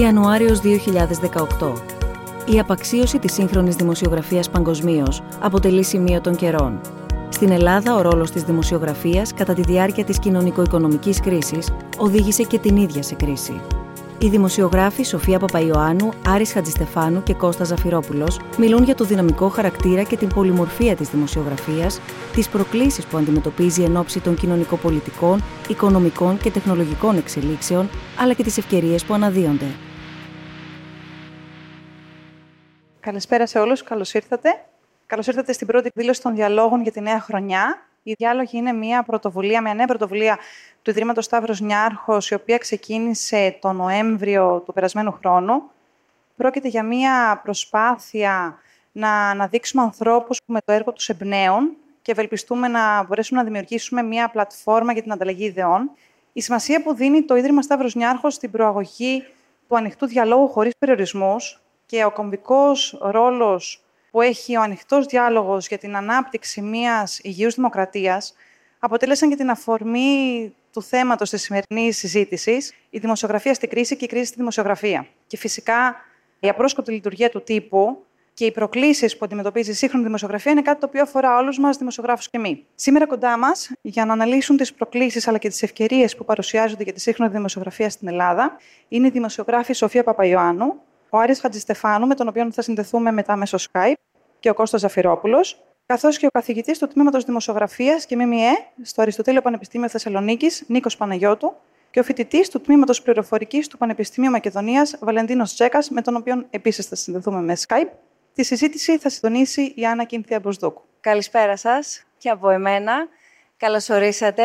Ιανουάριος 2018. Η απαξίωση της σύγχρονης δημοσιογραφίας παγκοσμίως αποτελεί σημείο των καιρών. Στην Ελλάδα, ο ρόλος της δημοσιογραφίας κατά τη διάρκεια της κοινωνικο-οικονομικής κρίσης οδήγησε και την ίδια σε κρίση. Οι δημοσιογράφοι Σοφία Παπαϊωάννου, Άρης Χατζηστεφάνου και Κώστας Ζαφυρόπουλος μιλούν για το δυναμικό χαρακτήρα και την πολυμορφία της δημοσιογραφίας, τις προκλήσεις που αντιμετωπίζει εν ώψη των κοινωνικοπολιτικών, οικονομικών και τεχνολογικών εξελίξεων, αλλά και τις ευκαιρίες που αναδύονται. Καλησπέρα σε όλους, καλώς ήρθατε. Καλώς ήρθατε στην πρώτη εκδήλωση των διαλόγων για τη νέα χρονιά. Η διάλογη είναι μια πρωτοβουλία, μια νέα πρωτοβουλία του Ιδρύματος Σταύρος Νιάρχος, η οποία ξεκίνησε το Νοέμβριο του περασμένου χρόνου. Πρόκειται για μια προσπάθεια να αναδείξουμε ανθρώπους που με το έργο τους εμπνέουν και ευελπιστούμε να μπορέσουμε να δημιουργήσουμε μια πλατφόρμα για την ανταλλαγή ιδεών. Η σημασία που δίνει το Ίδρυμα Σταύρος Νιάρχος στην προαγωγή του ανοιχτού διαλόγου χωρίς περιορισμούς και ο κομβικός ρόλος που έχει ο ανοιχτός διάλογος για την ανάπτυξη μιας υγιούς δημοκρατίας, αποτέλεσαν και την αφορμή του θέματος της σημερινής συζήτησης, η δημοσιογραφία στην κρίση και η κρίση στη δημοσιογραφία. Και φυσικά η απρόσκοπτη λειτουργία του τύπου και οι προκλήσεις που αντιμετωπίζει η σύγχρονη δημοσιογραφία είναι κάτι το οποίο αφορά όλους μας, δημοσιογράφους και μη. Σήμερα κοντά μας, για να αναλύσουν τις προκλήσεις αλλά και τις ευκαιρίες που παρουσιάζονται για τη σύγχρονη δημοσιογραφία στην Ελλάδα, είναι η δημοσιογράφη Σοφία Παπαϊωάννου, ο Άρης Χατζηστεφάνου, με τον οποίο θα συνδεθούμε μετά μέσω Skype, και ο Κώστας Ζαφυρόπουλος, καθώς και ο καθηγητής του Τμήματος Δημοσιογραφίας και ΜΜΕ στο Αριστοτέλειο Πανεπιστήμιο Θεσσαλονίκης, Νίκος Παναγιώτου, και ο φοιτητής του Τμήματος Πληροφορικής του Πανεπιστημίου Μακεδονίας, Βαλεντίνος Τσέκα, με τον οποίο επίσης θα συνδεθούμε με Skype. Τη συζήτηση θα συντονίσει η Άννα Κίνθια Μποσδούκου. Καλησπέρα σας και από εμένα. Καλώ ορίσατε.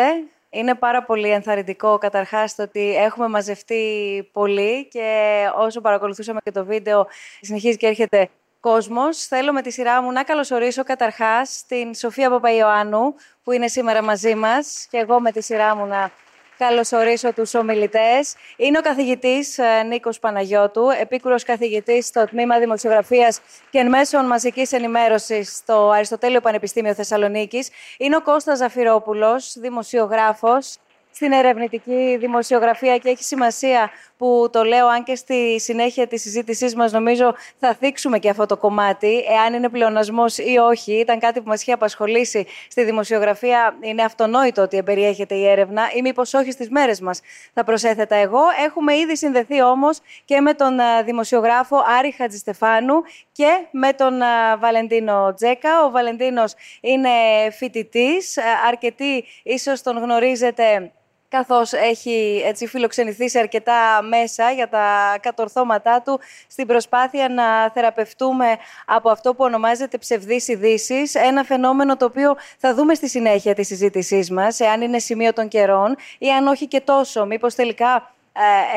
Είναι πάρα πολύ ενθαρρυντικό καταρχάς το ότι έχουμε μαζευτεί πολύ και όσο παρακολουθούσαμε και το βίντεο συνεχίζει και έρχεται κόσμος. Θέλω με τη σειρά μου να καλωσορίσω καταρχάς την Σοφία Παπαϊωάννου που είναι σήμερα μαζί μας και εγώ με τη σειρά μου να καλωσορίσω τους ομιλητές. Είναι ο καθηγητής ε, Νίκος Παναγιώτου, επίκουρος καθηγητής στο Τμήμα Δημοσιογραφίας και Μέσων Μαζικής Ενημέρωσης στο Αριστοτέλειο Πανεπιστήμιο Θεσσαλονίκης. Είναι ο Κώστας Ζαφυρόπουλος, δημοσιογράφος, στην ερευνητική δημοσιογραφία και έχει σημασία που το λέω, αν και στη συνέχεια της συζήτησής μας νομίζω θα θίξουμε και αυτό το κομμάτι, εάν είναι πλεονασμός ή όχι. Ήταν κάτι που μας είχε απασχολήσει στη δημοσιογραφία. Είναι αυτονόητο ότι εμπεριέχεται η έρευνα ή μήπως όχι στις μέρες μας θα προσέθετα εγώ. Έχουμε ήδη συνδεθεί όμως και με τον δημοσιογράφο Άρη Χατζηστεφάνου και με τον Βαλεντίνο Τζέκα. Ο Βαλεντίνος είναι φοιτητής, αρκετοί ίσως τον γνωρίζετε καθώς έχει έτσι, φιλοξενηθεί σε αρκετά μέσα για τα κατορθώματά του στην προσπάθεια να θεραπευτούμε από αυτό που ονομάζεται ψευδείς ειδήσεις, ένα φαινόμενο το οποίο θα δούμε στη συνέχεια της συζήτησής μας, εάν είναι σημείο των καιρών ή αν όχι και τόσο, μήπως τελικά ε,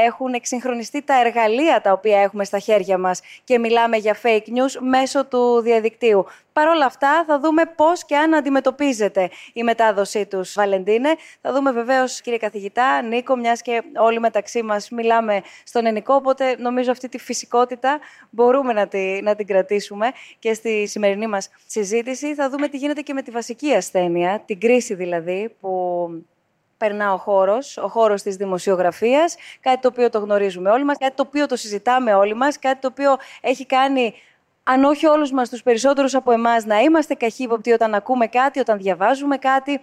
έχουν εξυγχρονιστεί τα εργαλεία τα οποία έχουμε στα χέρια μας και μιλάμε για fake news μέσω του διαδικτύου. Παρ' όλα αυτά θα δούμε πώς και αν αντιμετωπίζεται η μετάδοσή τους, Βαλεντίνε. Θα δούμε βεβαίως, κύριε καθηγητά, Νίκο, μιας και όλοι μεταξύ μας μιλάμε στον ενικό, οπότε νομίζω αυτή τη φυσικότητα μπορούμε να, τη, να την κρατήσουμε και στη σημερινή μας συζήτηση. Θα δούμε τι γίνεται και με τη βασική ασθένεια, την κρίση δηλαδή, που περνά ο χώρος, ο χώρος της δημοσιογραφίας, κάτι το οποίο το γνωρίζουμε όλοι μας, κάτι το οποίο το συζητάμε όλοι μας, κάτι το οποίο έχει κάνει αν όχι όλους μας, τους περισσότερους από εμάς, να είμαστε καχύποπτοι όταν ακούμε κάτι, όταν διαβάζουμε κάτι,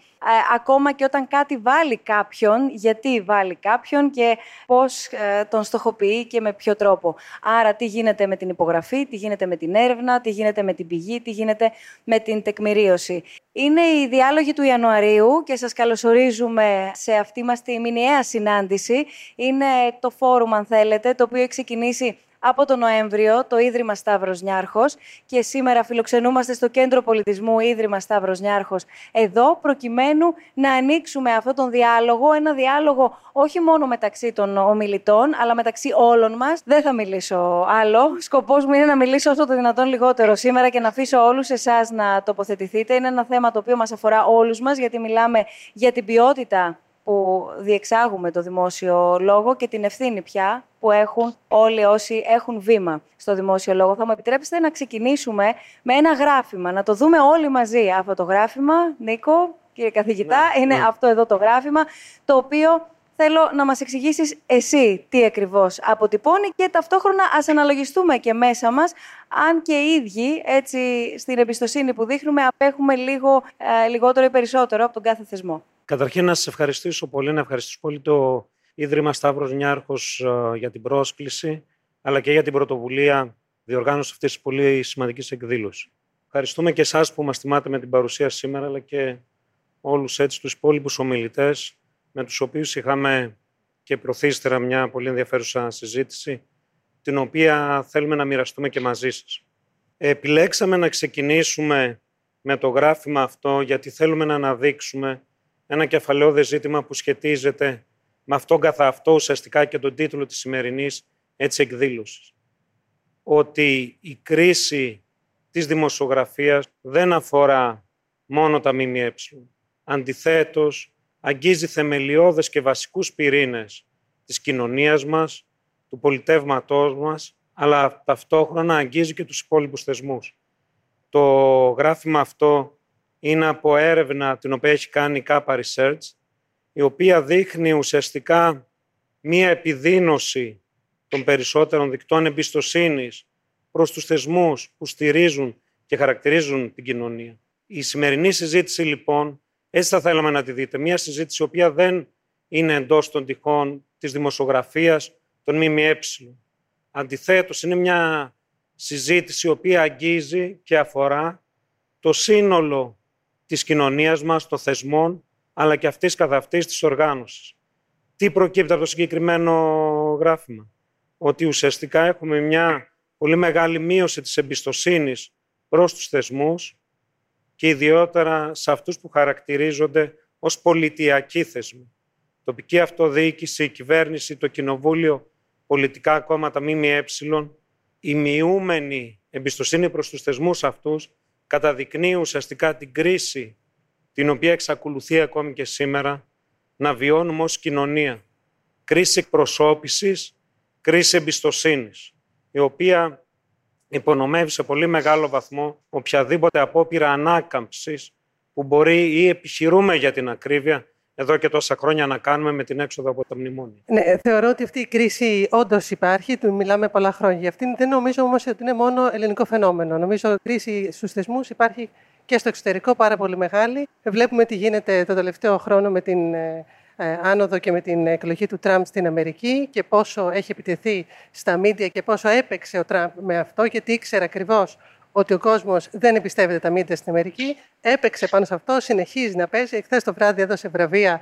ακόμα και όταν κάτι βάλει κάποιον, γιατί βάλει κάποιον και πώς ε, τον στοχοποιεί και με ποιο τρόπο. Άρα τι γίνεται με την υπογραφή, τι γίνεται με την έρευνα, τι γίνεται με την πηγή, τι γίνεται με την τεκμηρίωση. Είναι η διάλογη του Ιανουαρίου και σας καλωσορίζουμε σε αυτή μας τη μηνιαία συνάντηση. Είναι το φόρουμ, αν θέλετε, το οποίο έχει ξεκινήσει από τον Νοέμβριο το Ίδρυμα Σταύρος Νιάρχος και σήμερα φιλοξενούμαστε στο Κέντρο Πολιτισμού Ίδρυμα Σταύρος Νιάρχος εδώ προκειμένου να ανοίξουμε αυτόν τον διάλογο, ένα διάλογο όχι μόνο μεταξύ των ομιλητών αλλά μεταξύ όλων μας. Δεν θα μιλήσω άλλο. Σκοπός μου είναι να μιλήσω όσο το δυνατόν λιγότερο σήμερα και να αφήσω όλους εσάς να τοποθετηθείτε. Είναι ένα θέμα το οποίο μας αφορά όλους μας γιατί μιλάμε για την ποιότητα που διεξάγουμε το δημόσιο λόγο και την ευθύνη πια που έχουν όλοι όσοι έχουν βήμα στο δημόσιο λόγο. Θα μου επιτρέψετε να ξεκινήσουμε με ένα γράφημα, να το δούμε όλοι μαζί. Αυτό το γράφημα, Νίκο, κύριε καθηγητά, ναι, είναι ναι. αυτό εδώ το γράφημα, το οποίο θέλω να μας εξηγήσεις εσύ τι ακριβώς αποτυπώνει και ταυτόχρονα ας αναλογιστούμε και μέσα μας αν και οι ίδιοι έτσι στην εμπιστοσύνη που δείχνουμε απέχουμε λίγο ε, λιγότερο ή περισσότερο από τον κάθε θεσμό. Καταρχήν να σας ευχαριστήσω πολύ, να ευχαριστήσω πολύ το Ίδρυμα Σταύρος Νιάρχος ε, για την πρόσκληση αλλά και για την πρωτοβουλία διοργάνωσης αυτής της πολύ σημαντικής εκδήλωσης. Ευχαριστούμε και εσάς που μας τιμάτε με την παρουσία σήμερα αλλά και όλους έτσι τους υπόλοιπους ομιλητές με τους οποίους είχαμε και προθύστερα μια πολύ ενδιαφέρουσα συζήτηση, την οποία θέλουμε να μοιραστούμε και μαζί σας. Επιλέξαμε να ξεκινήσουμε με το γράφημα αυτό, γιατί θέλουμε να αναδείξουμε ένα κεφαλαιόδε ζήτημα που σχετίζεται με αυτόν καθ' αυτό ουσιαστικά και τον τίτλο της σημερινής έτσι εκδήλωσης. Ότι η κρίση της δημοσιογραφίας δεν αφορά μόνο τα ΜΜΕ. Αντιθέτως, αγγίζει θεμελιώδες και βασικούς πυρήνες της κοινωνίας μας, του πολιτεύματός μας, αλλά ταυτόχρονα αγγίζει και τους υπόλοιπους θεσμούς. Το γράφημα αυτό είναι από έρευνα την οποία έχει κάνει η Kappa Research, η οποία δείχνει ουσιαστικά μία επιδίνωση των περισσότερων δικτών εμπιστοσύνης προς τους θεσμούς που στηρίζουν και χαρακτηρίζουν την κοινωνία. Η σημερινή συζήτηση λοιπόν έτσι θα θέλαμε να τη δείτε. Μια συζήτηση η οποία δεν είναι εντός των τυχών της δημοσιογραφίας των ΜΜΕ. Αντιθέτως, είναι μια συζήτηση η οποία αγγίζει και αφορά το σύνολο της κοινωνίας μας, των θεσμών, αλλά και αυτής καθ' αυτής της οργάνωσης. Τι προκύπτει από το συγκεκριμένο γράφημα; Ότι ουσιαστικά έχουμε μια πολύ μεγάλη μείωση της εμπιστοσύνης προς τους θεσμούς, και ιδιότερα σε αυτούς που χαρακτηρίζονται ως πολιτιακοί θεσμοί. Τοπική αυτοδιοίκηση, η κυβέρνηση, το κοινοβούλιο, πολιτικά κόμματα ΜΜΕ, η μειούμενη εμπιστοσύνη προς τους θεσμούς αυτούς καταδεικνύει ουσιαστικά την κρίση την οποία εξακολουθεί ακόμη και σήμερα να βιώνουμε ως κοινωνία. Κρίση εκπροσώπησης, κρίση εμπιστοσύνης, η οποία υπονομεύει σε πολύ μεγάλο βαθμό οποιαδήποτε απόπειρα ανάκαμψης που μπορεί ή επιχειρούμε για την ακρίβεια εδώ και τόσα χρόνια να κάνουμε με την έξοδο από τα μνημόνια. Ναι, θεωρώ ότι αυτή η κρίση όντως υπάρχει, του μιλάμε πολλά χρόνια για αυτήν. Δεν νομίζω όμως ότι είναι μόνο ελληνικό φαινόμενο. Νομίζω ότι η κρίση στους θεσμούς υπάρχει και στο εξωτερικό πάρα πολύ μεγάλη. Βλέπουμε τι γίνεται το τελευταίο χρόνο με την ε, ε, άνοδο και με την εκλογή του Τραμπ στην Αμερική και πόσο έχει επιτεθεί στα μίντια και πόσο έπαιξε ο Τραμπ με αυτό, γιατί ήξερε ακριβώς ότι ο κόσμος δεν εμπιστεύεται τα μίντια στην Αμερική. Έπαιξε πάνω σε αυτό, συνεχίζει να παίζει. Εχθέ το βράδυ έδωσε βραβεία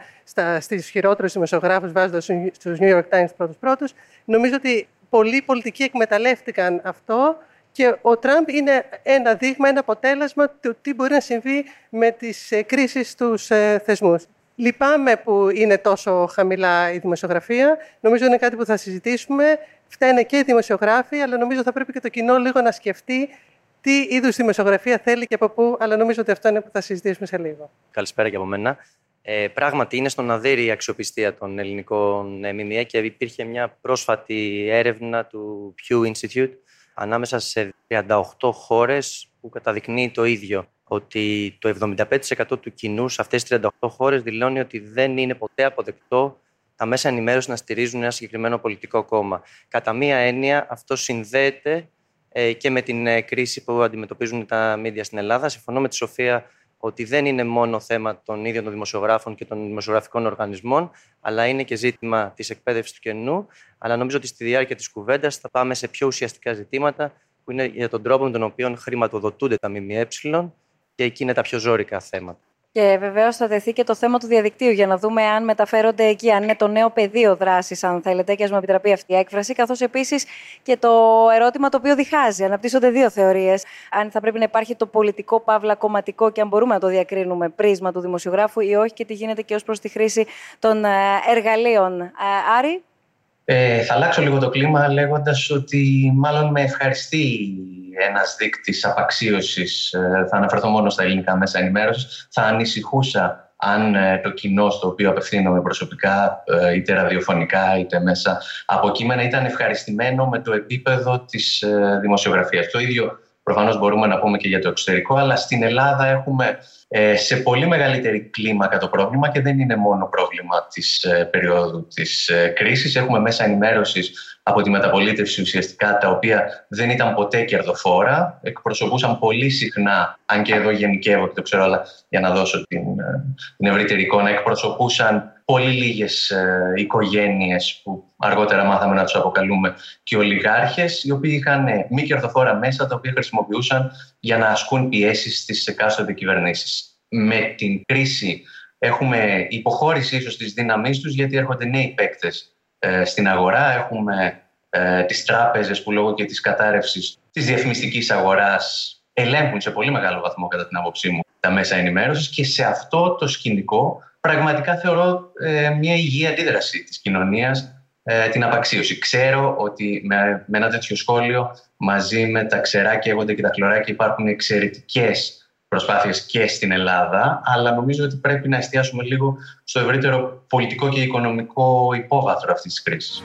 στου χειρότερους δημοσιογράφους, βάζοντας στους New York Times πρώτου-πρώτου. Νομίζω ότι πολλοί πολιτικοί εκμεταλλεύτηκαν αυτό και ο Τραμπ είναι ένα δείγμα, ένα αποτέλεσμα του τι μπορεί να συμβεί με τις ε, κρίσεις στους ε, θεσμούς. Λυπάμαι που είναι τόσο χαμηλά η δημοσιογραφία. Νομίζω είναι κάτι που θα συζητήσουμε. Φταίνε και οι δημοσιογράφοι, αλλά νομίζω θα πρέπει και το κοινό λίγο να σκεφτεί τι είδους δημοσιογραφία θέλει και από πού, αλλά νομίζω ότι αυτό είναι που θα συζητήσουμε σε λίγο. Καλησπέρα και από μένα. Ε, πράγματι, είναι στον αδέρι η αξιοπιστία των ελληνικών ΜΜΕ και υπήρχε μια πρόσφατη έρευνα του Pew Institute ανάμεσα σε 38 χώρες που καταδεικνύει το ίδιο ότι το 75% του κοινού σε αυτές τις 38 χώρες δηλώνει ότι δεν είναι ποτέ αποδεκτό τα μέσα ενημέρωσης να στηρίζουν ένα συγκεκριμένο πολιτικό κόμμα. Κατά μία έννοια, αυτό συνδέεται ε, και με την ε, κρίση που αντιμετωπίζουν τα μίδια στην Ελλάδα. Συμφωνώ με τη Σοφία ότι δεν είναι μόνο θέμα των ίδιων των δημοσιογράφων και των δημοσιογραφικών οργανισμών, αλλά είναι και ζήτημα της εκπαίδευσης του κενού. Αλλά νομίζω ότι στη διάρκεια της κουβέντας θα πάμε σε πιο ουσιαστικά ζητήματα, που είναι για τον τρόπο με τον οποίο χρηματοδοτούνται τα ΜΜΕ και εκεί είναι τα πιο ζώρικα θέματα. Και βεβαίως θα τεθεί και το θέμα του διαδικτύου για να δούμε αν μεταφέρονται εκεί, αν είναι το νέο πεδίο δράσης, αν θέλετε, και ας μου επιτραπεί αυτή η έκφραση. Καθώς επίσης και το ερώτημα το οποίο διχάζει. Αναπτύσσονται δύο θεωρίες. Αν θα πρέπει να υπάρχει το πολιτικό παύλα κομματικό και αν μπορούμε να το διακρίνουμε πρίσμα του δημοσιογράφου ή όχι, και τι γίνεται και ως προς τη χρήση των ε, εργαλείων. Ε, Άρη; Ε, θα αλλάξω λίγο το κλίμα λέγοντας ότι μάλλον με ευχαριστεί ένας δείκτης απαξίωσης, ε, θα αναφερθώ μόνο στα ελληνικά μέσα ενημέρωσης, θα ανησυχούσα αν ε, το κοινό στο οποίο απευθύνομαι προσωπικά, ε, είτε ραδιοφωνικά είτε μέσα από κείμενα, ήταν ευχαριστημένο με το επίπεδο της δημοσιογραφίας. Το ίδιο Προφανώς μπορούμε να πούμε και για το εξωτερικό, αλλά στην Ελλάδα έχουμε ε, σε πολύ μεγαλύτερη κλίμακα το πρόβλημα και δεν είναι μόνο πρόβλημα της ε, περίοδου της ε, κρίσης. Έχουμε μέσα ενημέρωσης από τη μεταπολίτευση ουσιαστικά τα οποία δεν ήταν ποτέ κερδοφόρα, εκπροσωπούσαν πολύ συχνά, αν και εδώ γενικεύω και το ξέρω, αλλά για να δώσω την, την ευρύτερη εικόνα, εκπροσωπούσαν πολύ λίγες ε, οικογένειες που αργότερα μάθαμε να τους αποκαλούμε και ολιγάρχες, οι οποίοι είχαν μη κερδοφόρα μέσα, τα οποία χρησιμοποιούσαν για να ασκούν πιέσεις στις εκάστοτε κυβερνήσεις. Με την κρίση έχουμε υποχώρηση ίσως της δύναμής τους, γιατί έρχονται νέοι παίκτες ε, στην αγορά. Έχουμε ε, τις τράπεζες που λόγω και της κατάρρευσης της διαφημιστικής αγοράς ελέγχουν σε πολύ μεγάλο βαθμό κατά την άποψή μου τα μέσα ενημέρωσης και σε αυτό το σκηνικό πραγματικά θεωρώ ε, μια υγιή αντίδραση της κοινωνίας ε, την απαξίωση. Ξέρω ότι με, με ένα τέτοιο σχόλιο μαζί με τα ξεράκια έγονται και τα χλωράκια υπάρχουν εξαιρετικές προσπάθειες και στην Ελλάδα, αλλά νομίζω ότι πρέπει να εστιάσουμε λίγο στο ευρύτερο πολιτικό και οικονομικό υπόβαθρο αυτής της κρίσης.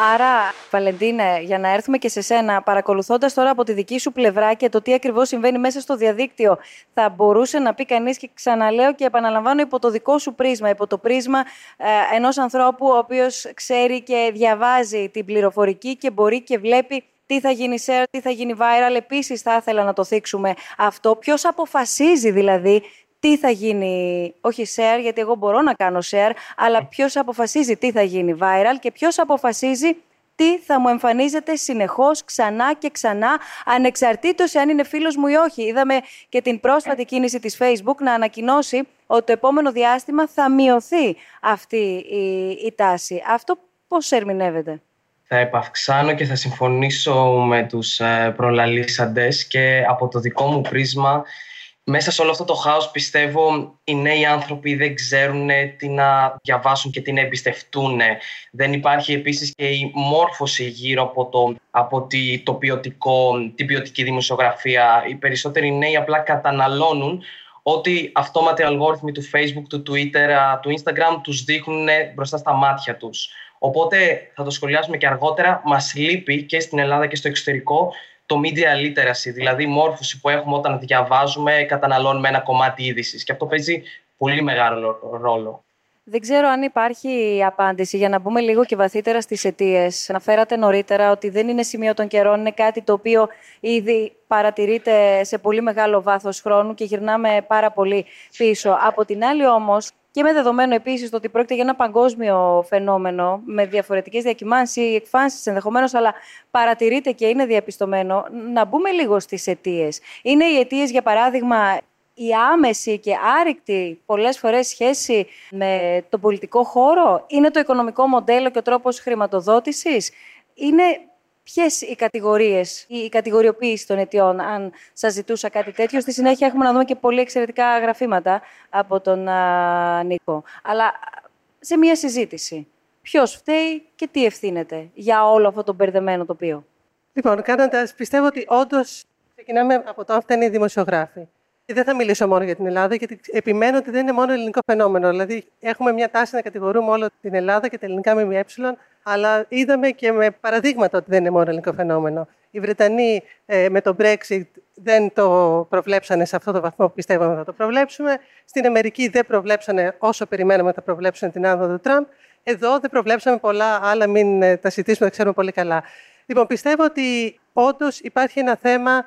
Άρα, Βαλεντίνε, για να έρθουμε και σε σένα, παρακολουθώντας τώρα από τη δική σου πλευρά και το τι ακριβώς συμβαίνει μέσα στο διαδίκτυο, θα μπορούσε να πει κανείς και ξαναλέω και επαναλαμβάνω υπό το δικό σου πρίσμα, υπό το πρίσμα ε, ενός ανθρώπου ο οποίος ξέρει και διαβάζει την πληροφορική και μπορεί και βλέπει τι θα γίνει share, τι θα γίνει viral. Επίσης, θα ήθελα να το θίξουμε αυτό. Ποιος αποφασίζει δηλαδή τι θα γίνει, όχι share, γιατί εγώ μπορώ να κάνω share, αλλά ποιος αποφασίζει τι θα γίνει viral και ποιος αποφασίζει τι θα μου εμφανίζεται συνεχώς ξανά και ξανά, ανεξαρτήτως αν είναι φίλος μου ή όχι. Είδαμε και την πρόσφατη κίνηση της Facebook να ανακοινώσει ότι το επόμενο διάστημα θα μειωθεί αυτή η, η τάση. Αυτό πώς ερμηνεύεται; Θα επαυξάνω και θα συμφωνήσω με τους ε, προλαλήσαντες και από το δικό μου πρίσμα μέσα σε όλο αυτό το χάος πιστεύω οι νέοι άνθρωποι δεν ξέρουν τι να διαβάσουν και τι να εμπιστευτούν. Δεν υπάρχει επίσης και η μόρφωση γύρω από, το, από τη, το ποιοτικό, την ποιοτική δημοσιογραφία. Οι περισσότεροι νέοι απλά καταναλώνουν ότι αυτόματοι αλγόριθμοι του Facebook, του Twitter, του Instagram τους δείχνουν μπροστά στα μάτια τους. Οπότε θα το σχολιάσουμε και αργότερα, μας λείπει και στην Ελλάδα και στο εξωτερικό το media literacy, δηλαδή η μόρφωση που έχουμε όταν διαβάζουμε, καταναλώνουμε ένα κομμάτι είδησης. Και αυτό παίζει πολύ μεγάλο ρόλο. Δεν ξέρω αν υπάρχει απάντηση για να μπούμε λίγο και βαθύτερα στις αιτίες. Αναφέρατε νωρίτερα ότι δεν είναι σημείο των καιρών, είναι κάτι το οποίο ήδη παρατηρείται σε πολύ μεγάλο βάθος χρόνου και γυρνάμε πάρα πολύ πίσω. Από την άλλη όμως, και με δεδομένο επίσης ότι πρόκειται για ένα παγκόσμιο φαινόμενο με διαφορετικές διακυμάνσεις ή εκφάνσεις ενδεχομένως, αλλά παρατηρείται και είναι διαπιστωμένο, να μπούμε λίγο στις αιτίες. Είναι οι αιτίες, για παράδειγμα, η άμεση και άρρηκτη πολλές φορές σχέση με το πολιτικό χώρο, είναι το οικονομικό μοντέλο και ο τρόπος χρηματοδότησης, είναι ποιες οι κατηγορίες ή η κατηγοριοποίηση των αιτιών, αν σας ζητούσα κάτι τέτοιο. Στη συνέχεια έχουμε να δούμε και πολύ εξαιρετικά γραφήματα από τον α, Νίκο. Αλλά σε μία συζήτηση. Ποιος φταίει και τι ευθύνεται για όλο αυτό το μπερδεμένο τοπίο; Λοιπόν, κάνοντας, πιστεύω ότι όντως ξεκινάμε από το αν φταίνει οι δημοσιογράφοι. Και δεν θα μιλήσω μόνο για την Ελλάδα, γιατί επιμένω ότι δεν είναι μόνο ελληνικό φαινόμενο. Δηλαδή, έχουμε μια τάση να κατηγορούμε όλο την Ελλάδα και τα ελληνικά ΜΜΕ, αλλά είδαμε και με παραδείγματα ότι δεν είναι μόνο ελληνικό φαινόμενο. Οι Βρετανοί ε, με το Brexit δεν το προβλέψανε σε αυτό το βαθμό που πιστεύαμε θα το προβλέψουμε. Στην Αμερική δεν προβλέψανε όσο περιμέναμε θα προβλέψουν την άνοδο του Τραμπ. Εδώ δεν προβλέψαμε πολλά άλλα, μην ε, τα συζητήσουμε, τα ξέρουμε πολύ καλά. Λοιπόν, πιστεύω ότι όντως υπάρχει ένα θέμα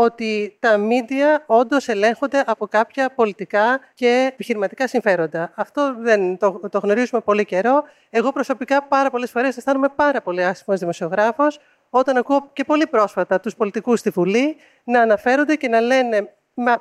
ότι τα μίντια όντως ελέγχονται από κάποια πολιτικά και επιχειρηματικά συμφέροντα. Αυτό δεν το, το γνωρίζουμε πολύ καιρό. Εγώ προσωπικά πάρα πολλές φορές αισθάνομαι πάρα πολύ άσχημος δημοσιογράφος όταν ακούω και πολύ πρόσφατα τους πολιτικούς στη Βουλή να αναφέρονται και να λένε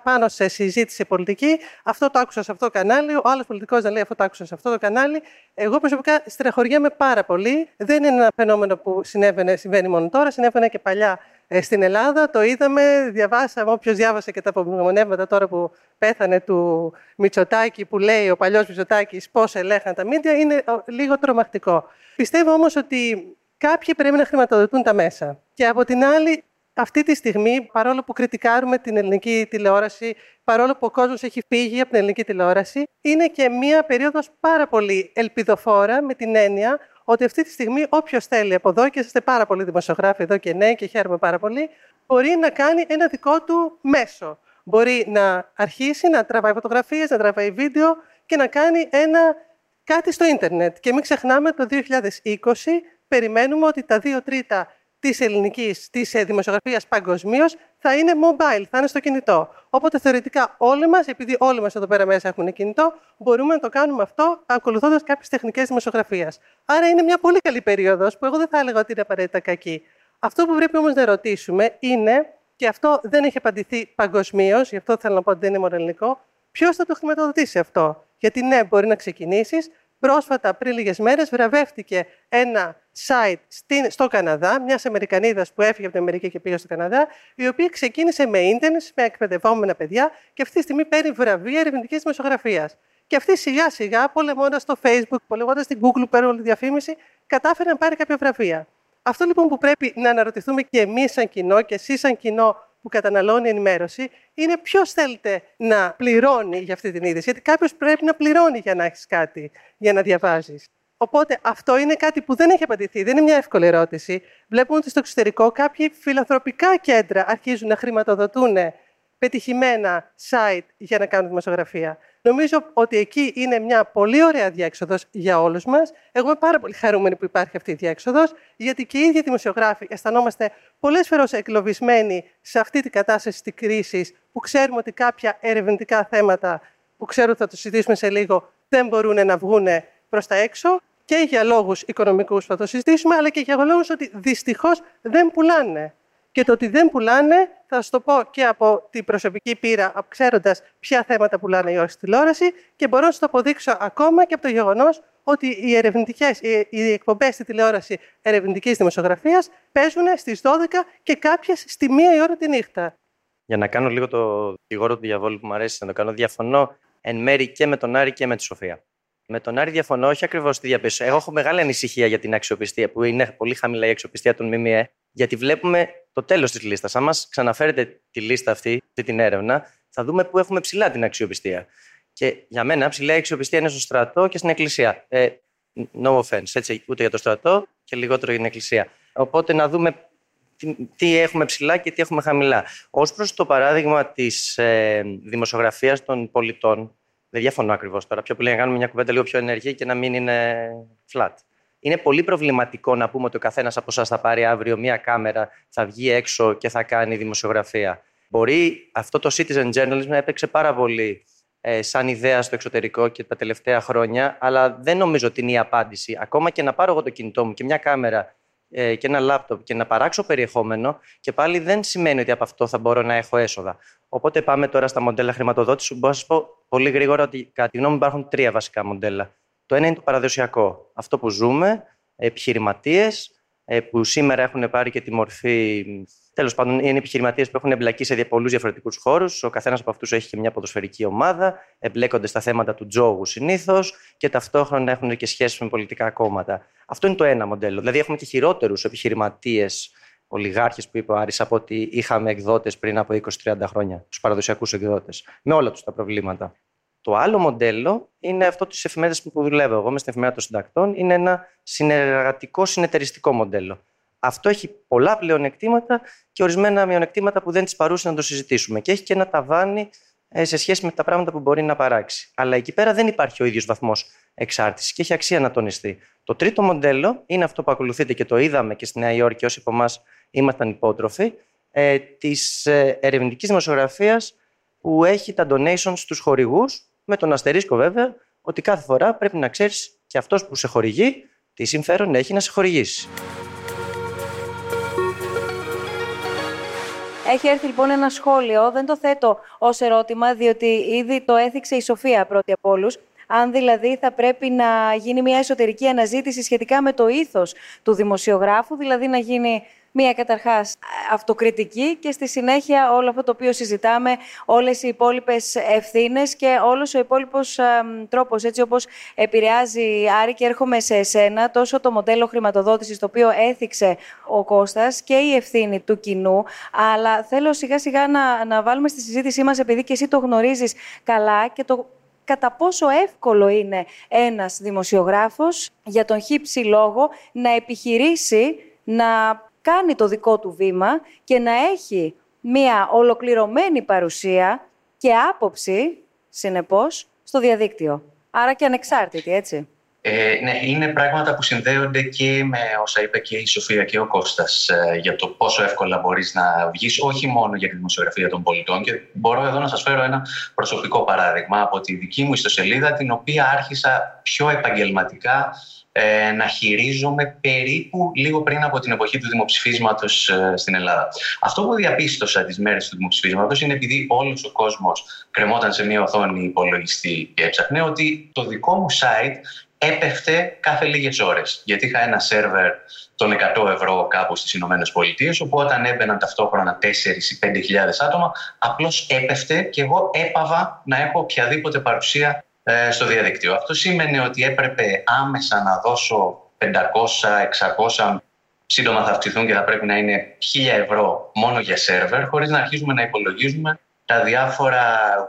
πάνω σε συζήτηση πολιτική, αυτό το άκουσα σε αυτό το κανάλι, ο άλλος πολιτικός να λέει αυτό το άκουσα σε αυτό το κανάλι. Εγώ προσωπικά στεναχωριέμαι πάρα πολύ. Δεν είναι ένα φαινόμενο που συνέβαινε, συμβαίνει μόνο τώρα, συνέβαινε και παλιά ε, στην Ελλάδα. Το είδαμε, διαβάσαμε, όποιος διάβασε και τα απομνημονεύματα τώρα που πέθανε του Μητσοτάκη, που λέει ο παλιός Μητσοτάκης πώς ελέγχαν τα μίντια, είναι λίγο τρομακτικό. Πιστεύω όμως ότι κάποιοι πρέπει να χρηματοδοτούν τα μέσα. Και από την άλλη, αυτή τη στιγμή, παρόλο που κριτικάρουμε την ελληνική τηλεόραση, παρόλο που ο κόσμος έχει φύγει από την ελληνική τηλεόραση, είναι και μία περίοδος πάρα πολύ ελπιδοφόρα με την έννοια ότι αυτή τη στιγμή όποιος θέλει από εδώ, και είστε πάρα πολλοί δημοσιογράφοι εδώ και νέοι και χαίρομαι πάρα πολύ, μπορεί να κάνει ένα δικό του μέσο. Μπορεί να αρχίσει να τραβάει φωτογραφίες, να τραβάει βίντεο και να κάνει ένα κάτι στο ίντερνετ. Και μην ξεχνάμε το 2020 περιμένουμε ότι τα δύο τρίτα της ελληνικής της ε, δημοσιογραφίας παγκοσμίως θα είναι mobile, θα είναι στο κινητό. Οπότε θεωρητικά όλοι μας, επειδή όλοι μας εδώ πέρα μέσα έχουν κινητό, μπορούμε να το κάνουμε αυτό ακολουθώντας κάποιες τεχνικές δημοσιογραφίας. Άρα είναι μια πολύ καλή περίοδος που εγώ δεν θα έλεγα ότι είναι απαραίτητα κακή. Αυτό που πρέπει όμως να ρωτήσουμε είναι, και αυτό δεν έχει απαντηθεί παγκοσμίως, γι' αυτό θέλω να πω ότι δεν είναι μόνο ελληνικό, ποιος θα το χρηματοδοτήσει αυτό; Γιατί ναι, μπορεί να ξεκινήσεις. Πρόσφατα, πριν λίγες μέρες, βραβεύτηκε ένα site στην, στο Καναδά, μιας Αμερικανίδας που έφυγε από την Αμερική και πήγε στο Καναδά, η οποία ξεκίνησε με ίντερνετ, με εκπαιδευόμενα παιδιά και αυτή τη στιγμή παίρνει βραβεία ερευνητικής δημοσιογραφίας. Και αυτή σιγά σιγά, πολεμώντας στο Facebook, πολεμώντας στην Google, παίρνει όλη διαφήμιση, κατάφερε να πάρει κάποια βραβεία. Αυτό λοιπόν που πρέπει να αναρωτηθούμε και εμείς σαν κοινό και εσείς σαν κοινό που καταναλώνει ενημέρωση είναι ποιος θέλετε να πληρώνει για αυτή την είδηση. Γιατί κάποιος πρέπει να πληρώνει για να έχεις κάτι, για να διαβάζεις. Οπότε αυτό είναι κάτι που δεν έχει απαντηθεί. Δεν είναι μια εύκολη ερώτηση. Βλέπουμε ότι στο εξωτερικό κάποιοι φιλανθρωπικά κέντρα αρχίζουν να χρηματοδοτούν πετυχημένα site για να κάνουν δημοσιογραφία. Νομίζω ότι εκεί είναι μια πολύ ωραία διέξοδος για όλους μας. Εγώ είμαι πάρα πολύ χαρούμενη που υπάρχει αυτή η διέξοδος, γιατί και οι ίδιοι δημοσιογράφοι αισθανόμαστε πολλές φορές εγκλωβισμένοι σε αυτή την κατάσταση της κρίσης, που ξέρουμε ότι κάποια ερευνητικά θέματα, που ξέρω ότι θα το συζητήσουμε σε λίγο, δεν μπορούν να βγουν προς τα έξω και για λόγους οικονομικούς θα το συζητήσουμε, αλλά και για λόγους ότι δυστυχώς δεν πουλάνε. Και το ότι δεν πουλάνε, θα σας το πω και από την προσωπική πείρα, ξέροντας ποια θέματα πουλάνε οι ώρε τηλεόραση, και μπορώ να σας το αποδείξω ακόμα και από το γεγονός ότι οι, ερευνητικές, οι εκπομπές στη τηλεόραση ερευνητικής δημοσιογραφίας παίζουν στις 12 και κάποιες στη 1 η ώρα τη νύχτα. Για να κάνω λίγο το δικηγόρο του διαβόλου που μου αρέσει να το κάνω, διαφωνώ εν μέρη και με τον Άρη και με τη Σοφία. Με τον Άρη διαφωνώ, όχι ακριβώς τη διαπίστωση. Εγώ έχω μεγάλη ανησυχία για την αξιοπιστία, που είναι πολύ χαμηλά η αξιοπιστία των ΜΜΕ, γιατί βλέπουμε το τέλος της λίστας. Αν μας ξαναφέρετε τη λίστα αυτή, αυτή την έρευνα, θα δούμε που έχουμε ψηλά την αξιοπιστία. Και για μένα, ψηλά η αξιοπιστία είναι στο στρατό και στην εκκλησία. Ε, no offense, έτσι, ούτε για το στρατό και λιγότερο για την εκκλησία. Οπότε να δούμε τι, έχουμε ψηλά και τι έχουμε χαμηλά. Ω προς το παράδειγμα της ε, δημοσιογραφίας των πολιτών, δεν διαφωνώ ακριβώς τώρα. Πιο πολύ να κάνουμε μια κουβέντα λίγο πιο ενεργή και να μην είναι flat. Είναι πολύ προβληματικό να πούμε ότι ο καθένας από εσάς θα πάρει αύριο μια κάμερα, θα βγει έξω και θα κάνει δημοσιογραφία. Μπορεί αυτό το citizen journalism να έπαιξε πάρα πολύ ε, σαν ιδέα στο εξωτερικό και τα τελευταία χρόνια, αλλά δεν νομίζω ότι είναι η απάντηση. Ακόμα και να πάρω εγώ το κινητό μου και μια κάμερα ε, και ένα λάπτοπ και να παράξω περιεχόμενο και πάλι δεν σημαίνει ότι από αυτό θα μπορώ να έχω έσοδα. Οπότε πάμε τώρα στα μοντέλα χρηματοδότησης. Μπορώ να σας πω πολύ γρήγορα ότι κατά τη γνώμη μου υπάρχουν τρία βασικά μοντέλα. Το ένα είναι το παραδοσιακό. Αυτό που ζούμε, επιχειρηματίες, ε, που σήμερα έχουν πάρει και τη μορφή. Τέλος πάντων, είναι επιχειρηματίες που έχουν εμπλακεί σε πολλούς διαφορετικούς χώρους. Ο καθένας από αυτούς έχει και μια ποδοσφαιρική ομάδα, εμπλέκονται στα θέματα του τζόγου συνήθως και ταυτόχρονα έχουν και σχέσεις με πολιτικά κόμματα. Αυτό είναι το ένα μοντέλο. Δηλαδή, έχουμε και χειρότερους επιχειρηματίες, ολιγάρχες που είπε ο Άρης, από ότι είχαμε εκδότες πριν από 20-30 χρόνια, τους παραδοσιακούς εκδότες, με όλα τους τα προβλήματα. Το άλλο μοντέλο είναι αυτό της εφημερίδας που δουλεύω εγώ με στην εφημερίδα των συντακτών. Είναι ένα συνεργατικό, συνεταιριστικό μοντέλο. Αυτό έχει πολλά πλεονεκτήματα και ορισμένα μειονεκτήματα που δεν τη παρούσε να το συζητήσουμε. Και έχει και ένα ταβάνι ε, σε σχέση με τα πράγματα που μπορεί να παράξει. Αλλά εκεί πέρα δεν υπάρχει ο ίδιος βαθμός εξάρτησης και έχει αξία να τονιστεί. Το τρίτο μοντέλο είναι αυτό που ακολουθείτε και το είδαμε και στη Νέα Υόρκη όσοι από εμάς ήμασταν υπότροφοι, ε, της ε, ερευνητικής δημοσιογραφίας που έχει τα donations στους χορηγούς με τον αστερίσκο βέβαια ότι κάθε φορά πρέπει να ξέρεις και αυτός που σε χορηγεί τι συμφέρον έχει να σε χορηγήσει. Έχει έρθει λοιπόν ένα σχόλιο, δεν το θέτω ως ερώτημα, διότι ήδη το έθιξε η Σοφία πρώτη από όλους, αν δηλαδή θα πρέπει να γίνει μια εσωτερική αναζήτηση σχετικά με το ήθος του δημοσιογράφου, δηλαδή να γίνει Μία καταρχάς αυτοκριτική και στη συνέχεια όλο αυτό το οποίο συζητάμε, όλες οι υπόλοιπες ευθύνες και όλος ο υπόλοιπος τρόπος, έτσι όπως επηρεάζει Άρη και έρχομαι σε εσένα, τόσο το μοντέλο χρηματοδότησης το οποίο έθιξε ο Κώστας και η ευθύνη του κοινού, αλλά θέλω σιγά σιγά να, να βάλουμε στη συζήτησή μας επειδή και εσύ το γνωρίζεις καλά και το κατά πόσο εύκολο είναι ένας δημοσιογράφος για τον χύψη λόγο να επιχειρήσει να κάνει το δικό του βήμα και να έχει μία ολοκληρωμένη παρουσία και άποψη, συνεπώς, στο διαδίκτυο. Άρα και ανεξάρτητη, έτσι. Ε, ναι, είναι πράγματα που συνδέονται και με όσα είπε και η Σοφία και ο Κώστας ε, για το πόσο εύκολα μπορείς να βγεις, όχι μόνο για τη δημοσιογραφία των πολιτών. Και μπορώ εδώ να σας φέρω ένα προσωπικό παράδειγμα από τη δική μου ιστοσελίδα, την οποία άρχισα πιο επαγγελματικά ε, να χειρίζομαι περίπου λίγο πριν από την εποχή του δημοψηφίσματος ε, στην Ελλάδα. Αυτό που διαπίστωσα τις μέρες του δημοψηφίσματος είναι επειδή όλος ο κόσμος κρεμόταν σε μια οθόνη υπολογιστή και έψαχνε ότι το δικό μου site έπεφτε κάθε λίγες ώρες. Γιατί είχα ένα σερβερ των 100 ευρώ κάπου στις Ηνωμένες Πολιτείες, όπου όταν έμπαιναν ταυτόχρονα 4 ή 5.000 άτομα, απλώς έπεφτε και εγώ έπαβα να έχω οποιαδήποτε παρουσία ε, στο διαδίκτυο. Αυτό σήμαινε ότι έπρεπε άμεσα να δώσω 500, 600, σύντομα θα αυξηθούν και θα πρέπει να είναι 1000 ευρώ μόνο για σερβερ, χωρίς να αρχίζουμε να υπολογίζουμε τα διάφορα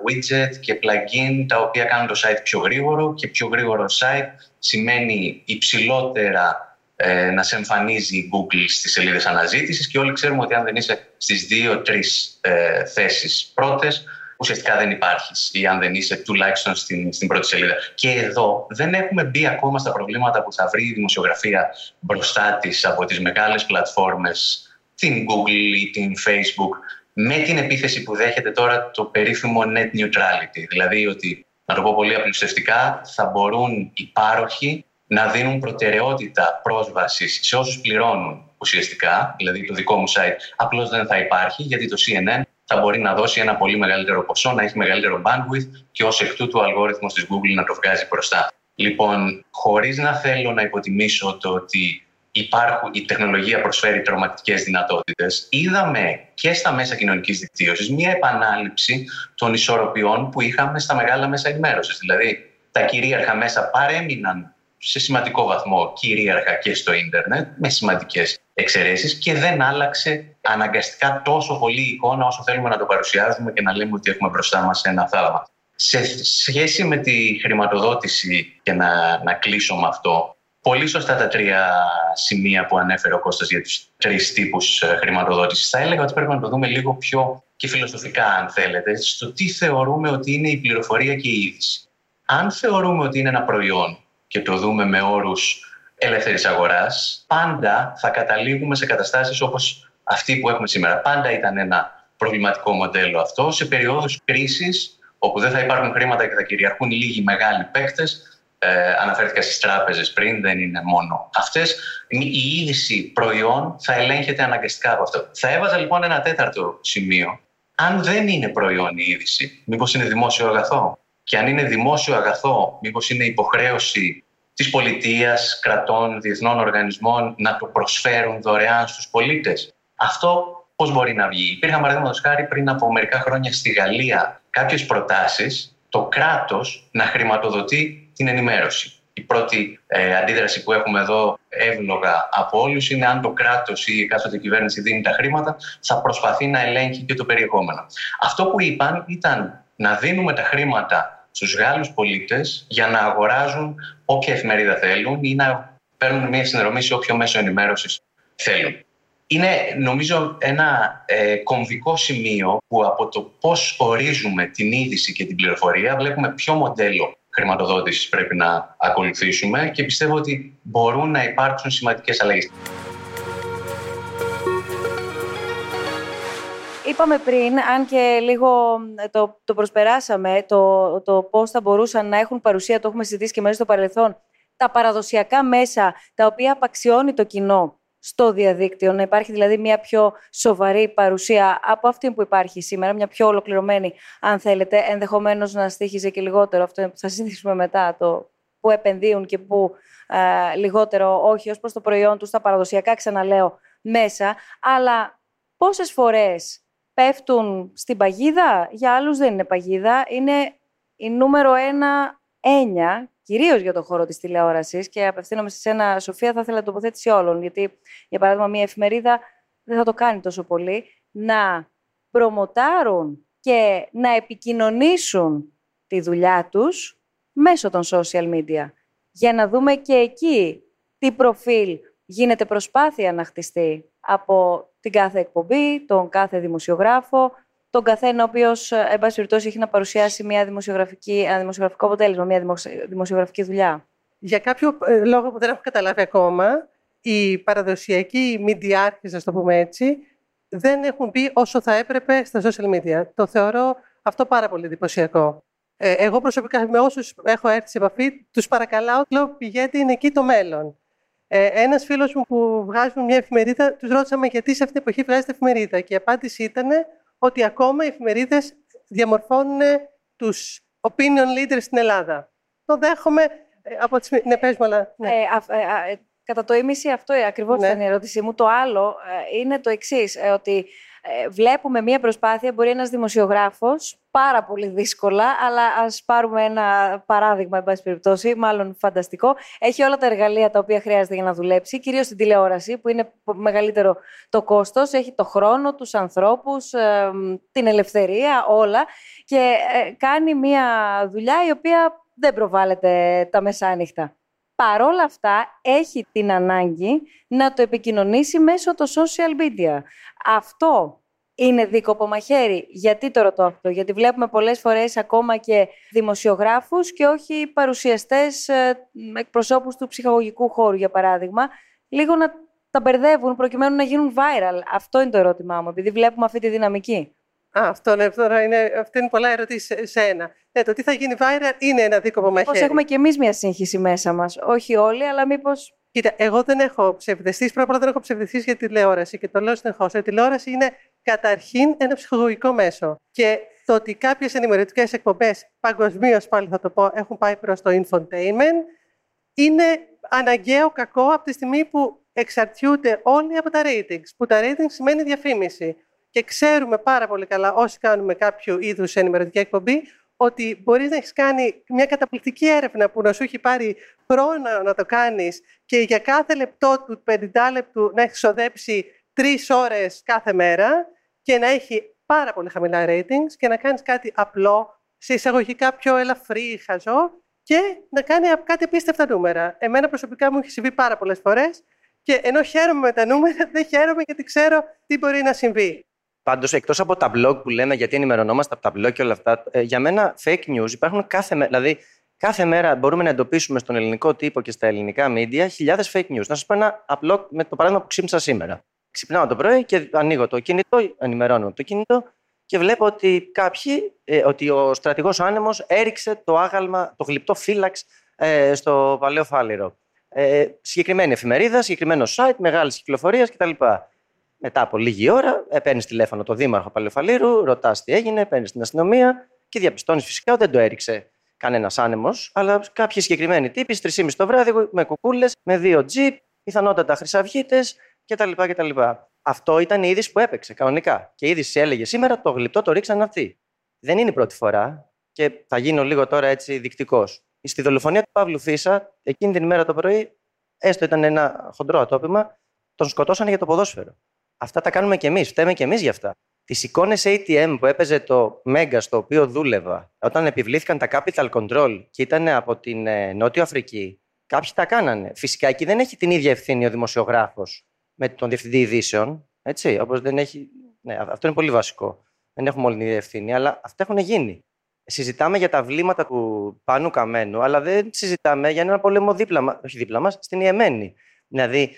widget και plugin τα οποία κάνουν το site πιο γρήγορο και πιο γρήγορο site σημαίνει υψηλότερα ε, να σε εμφανίζει η Google στις σελίδες αναζήτησης και όλοι ξέρουμε ότι αν δεν είσαι στις δύο-τρεις ε, θέσεις πρώτες ουσιαστικά δεν υπάρχεις ή αν δεν είσαι τουλάχιστον στην, στην πρώτη σελίδα. Και εδώ δεν έχουμε μπει ακόμα στα προβλήματα που θα βρει η δημοσιογραφία μπροστά της από τις μεγάλες πλατφόρμες, την Google ή την Facebook, με την επίθεση που δέχεται τώρα το περίφημο net neutrality. Δηλαδή ότι, να το πω πολύ απλουστευτικά, θα μπορούν οι πάροχοι να δίνουν προτεραιότητα πρόσβαση σε όσους πληρώνουν ουσιαστικά, δηλαδή το δικό μου site απλώς δεν θα υπάρχει, γιατί το CNN θα μπορεί να δώσει ένα πολύ μεγαλύτερο ποσό, να έχει μεγαλύτερο bandwidth και ως εκ τούτου ο αλγόριθμος της Google να το βγάζει μπροστά. Λοιπόν, χωρίς να θέλω να υποτιμήσω το ότι υπάρχουν, η τεχνολογία προσφέρει τρομακτικές δυνατότητες, είδαμε και στα μέσα κοινωνικής δικτύωσης μία επανάληψη των ισορροπιών που είχαμε στα μεγάλα μέσα ενημέρωσης. Δηλαδή, τα κυρίαρχα μέσα παρέμειναν σε σημαντικό βαθμό κυρίαρχα και στο ίντερνετ, με σημαντικές εξαιρέσεις και δεν άλλαξε αναγκαστικά τόσο πολύ η εικόνα όσο θέλουμε να το παρουσιάζουμε και να λέμε ότι έχουμε μπροστά μας ένα θαύμα. Σε σχέση με τη χρηματοδότηση και να, να κλείσω με αυτό, πολύ σωστά τα τρία σημεία που ανέφερε ο Κώστας για τους τρεις τύπους ε, χρηματοδότησης. Θα έλεγα ότι πρέπει να το δούμε λίγο πιο και φιλοσοφικά, αν θέλετε, στο τι θεωρούμε ότι είναι η πληροφορία και η είδηση. Αν θεωρούμε ότι είναι ένα προϊόν και το δούμε με όρους ελεύθερης αγοράς, πάντα θα καταλήγουμε σε καταστάσεις όπως αυτή που έχουμε σήμερα. Πάντα ήταν ένα προβληματικό μοντέλο αυτό. Σε περιόδους κρίσης, όπου δεν θα υπάρχουν χρήματα και θα κυριαρχούν λίγοι μεγάλοι παίκτες, ε, αναφέρθηκα στις τράπεζες πριν, δεν είναι μόνο αυτές, η είδηση προϊόν θα ελέγχεται αναγκαστικά από αυτό. Θα έβαζα λοιπόν ένα τέταρτο σημείο. Αν δεν είναι προϊόν η είδηση, μήπως είναι δημόσιο αγαθό; Και αν είναι δημόσιο αγαθό, μήπως είναι υποχρέωση της πολιτείας, κρατών, διεθνών οργανισμών να το προσφέρουν δωρεάν στους πολίτες. Αυτό πώς μπορεί να βγει; Υπήρχαν παραδείγματος χάρη πριν από μερικά χρόνια στη Γαλλία κάποιες προτάσεις το κράτος να χρηματοδοτεί την ενημέρωση. Η πρώτη ε, αντίδραση που έχουμε εδώ εύλογα από όλους είναι αν το κράτος ή η εκάστοτε κυβέρνηση δίνει τα χρήματα θα προσπαθεί να ελέγχει και το περιεχόμενο. Αυτό που είπαν ήταν να δίνουμε τα χρήματα στους Γάλλους πολίτες για να αγοράζουν όποια εφημερίδα θέλουν ή να παίρνουν μια συνδρομή σε όποιο μέσο ενημέρωσης θέλουν. Είναι νομίζω ένα ε, κομβικό σημείο που από το πώς ορίζουμε την είδηση και την πληροφορία βλέπουμε ποιο μοντέλο χρηματοδότησης πρέπει να ακολουθήσουμε και πιστεύω ότι μπορούν να υπάρξουν σημαντικές αλλαγές. Είπαμε πριν, αν και λίγο το, το προσπεράσαμε, το, το πώς θα μπορούσαν να έχουν παρουσία, το έχουμε συζητήσει και μέσα στο παρελθόν, τα παραδοσιακά μέσα τα οποία απαξιώνει το κοινό στο διαδίκτυο, να υπάρχει δηλαδή μια πιο σοβαρή παρουσία από αυτή που υπάρχει σήμερα, μια πιο ολοκληρωμένη, αν θέλετε, ενδεχομένως να στήχιζε και λιγότερο. Αυτό που θα συζητήσουμε μετά, το που επενδύουν και που ε, λιγότερο όχι ως προς το προϊόν τους στα παραδοσιακά, ξαναλέω, μέσα, αλλά πόσες φορές πέφτουν στην παγίδα, για άλλους δεν είναι παγίδα, είναι η νούμερο ένα έννοια, κυρίως για το χώρο της τηλεόρασης και απευθύνομαι σε σένα, Σοφία, θα ήθελα τοποθέτηση όλων, γιατί, για παράδειγμα, μια εφημερίδα δεν θα το κάνει τόσο πολύ, να προμοτάρουν και να επικοινωνήσουν τη δουλειά τους μέσω των social media. Για να δούμε και εκεί τι προφίλ γίνεται προσπάθεια να χτιστεί από την κάθε εκπομπή, τον κάθε δημοσιογράφο, τον καθένα ο οποίος, εν πάση περιπτώσει, έχει να παρουσιάσει μια δημοσιογραφική, ένα δημοσιογραφικό αποτέλεσμα, μια δημοσιογραφική δουλειά. Για κάποιο ε, λόγο που δεν έχω καταλάβει ακόμα, οι παραδοσιακοί μηντιάρχες, να το πούμε έτσι, δεν έχουν πει όσο θα έπρεπε στα social media. Το θεωρώ αυτό πάρα πολύ εντυπωσιακό. Ε, εγώ προσωπικά με όσους έχω έρθει σε επαφή, τους παρακαλάω, λέω πηγαίνετε, είναι εκεί το μέλλον. Ε, Ένας φίλος μου που βγάζουν μια εφημερίδα, τους ρώτησαμε γιατί σε αυτή την εποχή βγάζετε εφημερίδα. Και η απάντηση ήταν ότι ακόμα οι εφημερίδες διαμορφώνουν τους opinion leaders στην Ελλάδα. Το δέχομαι ε, από τις... Ναι, πες μου, αλλά... Ναι. Ε, ε, κατά το ίμιση αυτό ακριβώς ναι. ήταν η ερώτησή μου. Το άλλο είναι το εξής, ότι βλέπουμε μία προσπάθεια, μπορεί ένας δημοσιογράφος, πάρα πολύ δύσκολα, αλλά ας πάρουμε ένα παράδειγμα, εν πάση περιπτώσει, μάλλον φανταστικό. Έχει όλα τα εργαλεία τα οποία χρειάζεται για να δουλέψει, κυρίως στην τηλεόραση, που είναι μεγαλύτερο το κόστος, έχει το χρόνο, τους ανθρώπους, την ελευθερία, όλα και κάνει μία δουλειά η οποία δεν προβάλλεται τα μεσάνυχτα. Παρόλα αυτά, έχει την ανάγκη να το επικοινωνήσει μέσω των social media. Αυτό είναι δίκοπο μαχαίρι. Γιατί το ρωτώ αυτό, Γιατί βλέπουμε πολλές φορές ακόμα και δημοσιογράφους και όχι παρουσιαστές ε, εκπροσώπους του ψυχαγωγικού χώρου, για παράδειγμα, λίγο να τα μπερδεύουν προκειμένου να γίνουν viral. Αυτό είναι το ερώτημά μου, επειδή βλέπουμε αυτή τη δυναμική. Α, αυτό, ναι, αυτό είναι, αυτό είναι πολλά ερωτήσεις σε ένα. Ναι, το τι θα γίνει viral είναι ένα δίκοπο μαχαίρι. Πώ έχουμε κι εμείς μια σύγχυση μέσα μας; Όχι όλοι, αλλά μήπω. Κοίτα, εγώ δεν έχω ψευδεστεί. Πρώτα απ' όλα δεν έχω ψευδεστεί για τηλεόραση και το λέω συνεχώς. Η τηλεόραση είναι καταρχήν ένα ψυχολογικό μέσο. Και το ότι κάποιες ενημερωτικές εκπομπές, παγκοσμίως πάλι θα το πω, έχουν πάει προς το infotainment, είναι αναγκαίο κακό από τη στιγμή που εξαρτιούνται όλοι από τα ratings. Που τα ratings σημαίνει διαφήμιση. Και ξέρουμε πάρα πολύ καλά, όσοι κάνουμε κάποιο είδους ενημερωτική εκπομπή, ότι μπορείς να έχεις κάνει μια καταπληκτική έρευνα που να σου έχει πάρει χρόνο να το κάνεις και για κάθε λεπτό του 50 λεπτού να έχεις ξοδέψει τρεις ώρες κάθε μέρα και να έχει πάρα πολύ χαμηλά ratings και να κάνεις κάτι απλό, σε εισαγωγικά πιο ελαφρύ, χαζό και να κάνει κάτι απίστευτα νούμερα. Εμένα προσωπικά μου έχει συμβεί πάρα πολλές φορές και ενώ χαίρομαι με τα νούμερα, δεν χαίρομαι γιατί ξέρω τι μπορεί να συμβεί. Πάντως, εκτός από τα blog που λέμε γιατί ενημερωνόμαστε από τα blog και όλα αυτά, ε, για μένα fake news υπάρχουν κάθε μέρα. Δηλαδή, κάθε μέρα μπορούμε να εντοπίσουμε στον ελληνικό τύπο και στα ελληνικά media χιλιάδες fake news. Να σας πω ένα απλό με το παράδειγμα που ξύπνησα σήμερα. Ξυπνάω το πρωί και ανοίγω το κινητό, ενημερώνω το κινητό και βλέπω ότι κάποιοι, ε, ότι ο στρατηγός άνεμος έριξε το άγαλμα, το γλυπτό φύλαξ ε, στο παλαιό φάληρο. Ε, συγκεκριμένη εφημερίδα, συγκεκριμένο site, μεγάλη κυκλοφορία κτλ. Μετά από λίγη ώρα, ε, παίρνεις τηλέφωνο το δήμαρχο Παλαιοφαλήρου, ρωτάς τι έγινε, παίρνεις την αστυνομία και διαπιστώνεις φυσικά ότι δεν το έριξε κανένας άνεμος, αλλά κάποιοι συγκεκριμένοι τύποι στις 3.30 το βράδυ με κουκούλες, με δύο τζιπ, πιθανότατα χρυσαυγίτες κτλ. κτλ. Αυτό ήταν η είδηση που έπαιξε κανονικά. Και η είδηση έλεγε σήμερα το γλυπτό το ρίξαν αυτοί. Δεν είναι η πρώτη φορά και θα γίνω λίγο τώρα έτσι δεικτικό. Στη δολοφονία του Παύλου Φίσα, εκείνη την ημέρα το πρωί, έστω ήταν ένα χοντρό ατόπιμα, τον σκοτώσανε για το ποδόσφαιρο. Αυτά τα κάνουμε κι εμείς. Φταίμε κι εμείς γι' αυτά. Τις εικόνες ATM που έπαιζε το Mega στο οποίο δούλευα, όταν επιβλήθηκαν τα capital control και ήταν από την ε, Νότιο Αφρική, κάποιοι τα κάνανε. Φυσικά εκεί δεν έχει την ίδια ευθύνη ο δημοσιογράφος με τον διευθυντή ειδήσεων. Έτσι, όπως δεν έχει... ναι, αυτό είναι πολύ βασικό. Δεν έχουμε όλη την ίδια ευθύνη, αλλά αυτά έχουν γίνει. Συζητάμε για τα βλήματα του Πάνου Καμένου, αλλά δεν συζητάμε για ένα πόλεμο δίπλα, όχι δίπλα μας, στην Ιεμένη. Δηλαδή,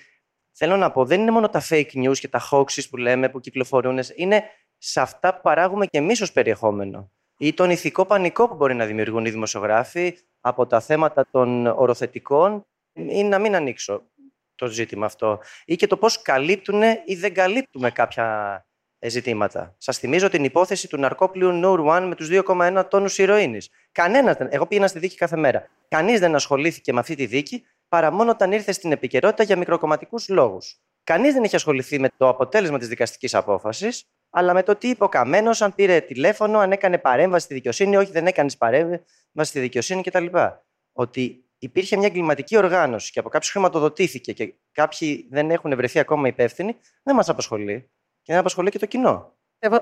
θέλω να πω, δεν είναι μόνο τα fake news και τα hoaxes που λέμε, που κυκλοφορούν, είναι σε αυτά που παράγουμε και εμείς ως περιεχόμενο. Ή τον ηθικό πανικό που μπορεί να δημιουργούν οι δημοσιογράφοι από τα θέματα των οροθετικών, ή να μην ανοίξω το ζήτημα αυτό. Ή και το πώς καλύπτουν ή δεν καλύπτουμε κάποια ζητήματα. Σας θυμίζω την υπόθεση του ναρκόπλιου Noor One με τους 2,1 τόνους ηρωίνης. Κανένας Εγώ πήγαινα στη δίκη κάθε μέρα. Κανείς δεν ασχολήθηκε με αυτή τη δίκη παρά μόνο όταν ήρθε στην επικαιρότητα για μικροκομματικούς λόγους. Κανείς δεν έχει ασχοληθεί με το αποτέλεσμα της δικαστικής απόφασης, αλλά με το τι είπε ο Καμένος, αν πήρε τηλέφωνο, αν έκανε παρέμβαση στη δικαιοσύνη, όχι δεν έκανε παρέμβαση στη δικαιοσύνη κτλ. Ότι υπήρχε μια εγκληματική οργάνωση και από κάποιους χρηματοδοτήθηκε και κάποιοι δεν έχουν βρεθεί ακόμα υπεύθυνοι, δεν μας απασχολεί. Και δεν απασχολεί και το κοινό.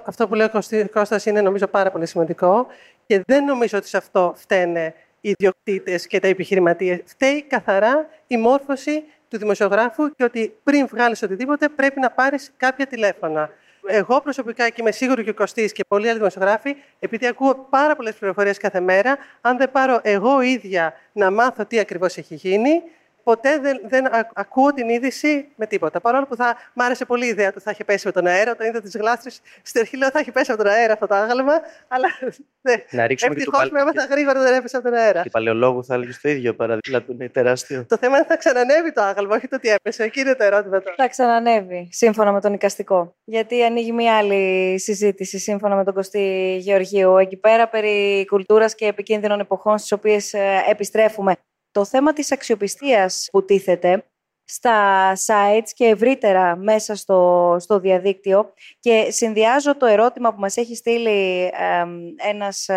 αυτό που λέει ο Κώστας είναι νομίζω πάρα πολύ σημαντικό και δεν νομίζω ότι σε αυτό φταίνε οι ιδιοκτήτες και τα επιχειρηματίες. Φταίει καθαρά η μόρφωση του δημοσιογράφου και ότι πριν βγάλεις οτιδήποτε πρέπει να πάρεις κάποια τηλέφωνα. Εγώ προσωπικά και είμαι σίγουρη και ο Κωστής και πολλοί άλλοι δημοσιογράφοι, επειδή ακούω πάρα πολλές πληροφορίες κάθε μέρα, αν δεν πάρω εγώ ίδια να μάθω τι ακριβώς έχει γίνει, ποτέ δεν, δεν ακούω την είδηση με τίποτα. Παρόλο που θα μ' άρεσε πολύ η ιδέα του θα έχει πέσει με τον αέρα. Όταν είδα τις γλάστρες στην αρχή, λέω θα έχει πέσει από τον αέρα αυτό το άγαλμα. Αλλά ναι. Να ρίξουμε Ευτυχώς με έμαθα γρήγορα δεν έπεσε από τον αέρα. Και παλαιολόγου θα έλεγες το ίδιο παραδείγμα του είναι τεράστιο. Το θέμα είναι θα ξανανεύει το άγαλμα, όχι το τι έπεσε. Εκεί είναι το ερώτημα τώρα. Θα ξανανεύει, σύμφωνα με τον οικαστικό. Γιατί ανοίγει μια άλλη συζήτηση, σύμφωνα με τον Κωστή Γεωργίου, εκεί πέρα περί κουλτούρας και επικίνδυνων εποχών στις οποίες ε, επιστρέφουμε το θέμα της αξιοπιστίας που τίθεται στα sites και ευρύτερα μέσα στο, στο διαδίκτυο και συνδυάζω το ερώτημα που μας έχει στείλει ε, ένας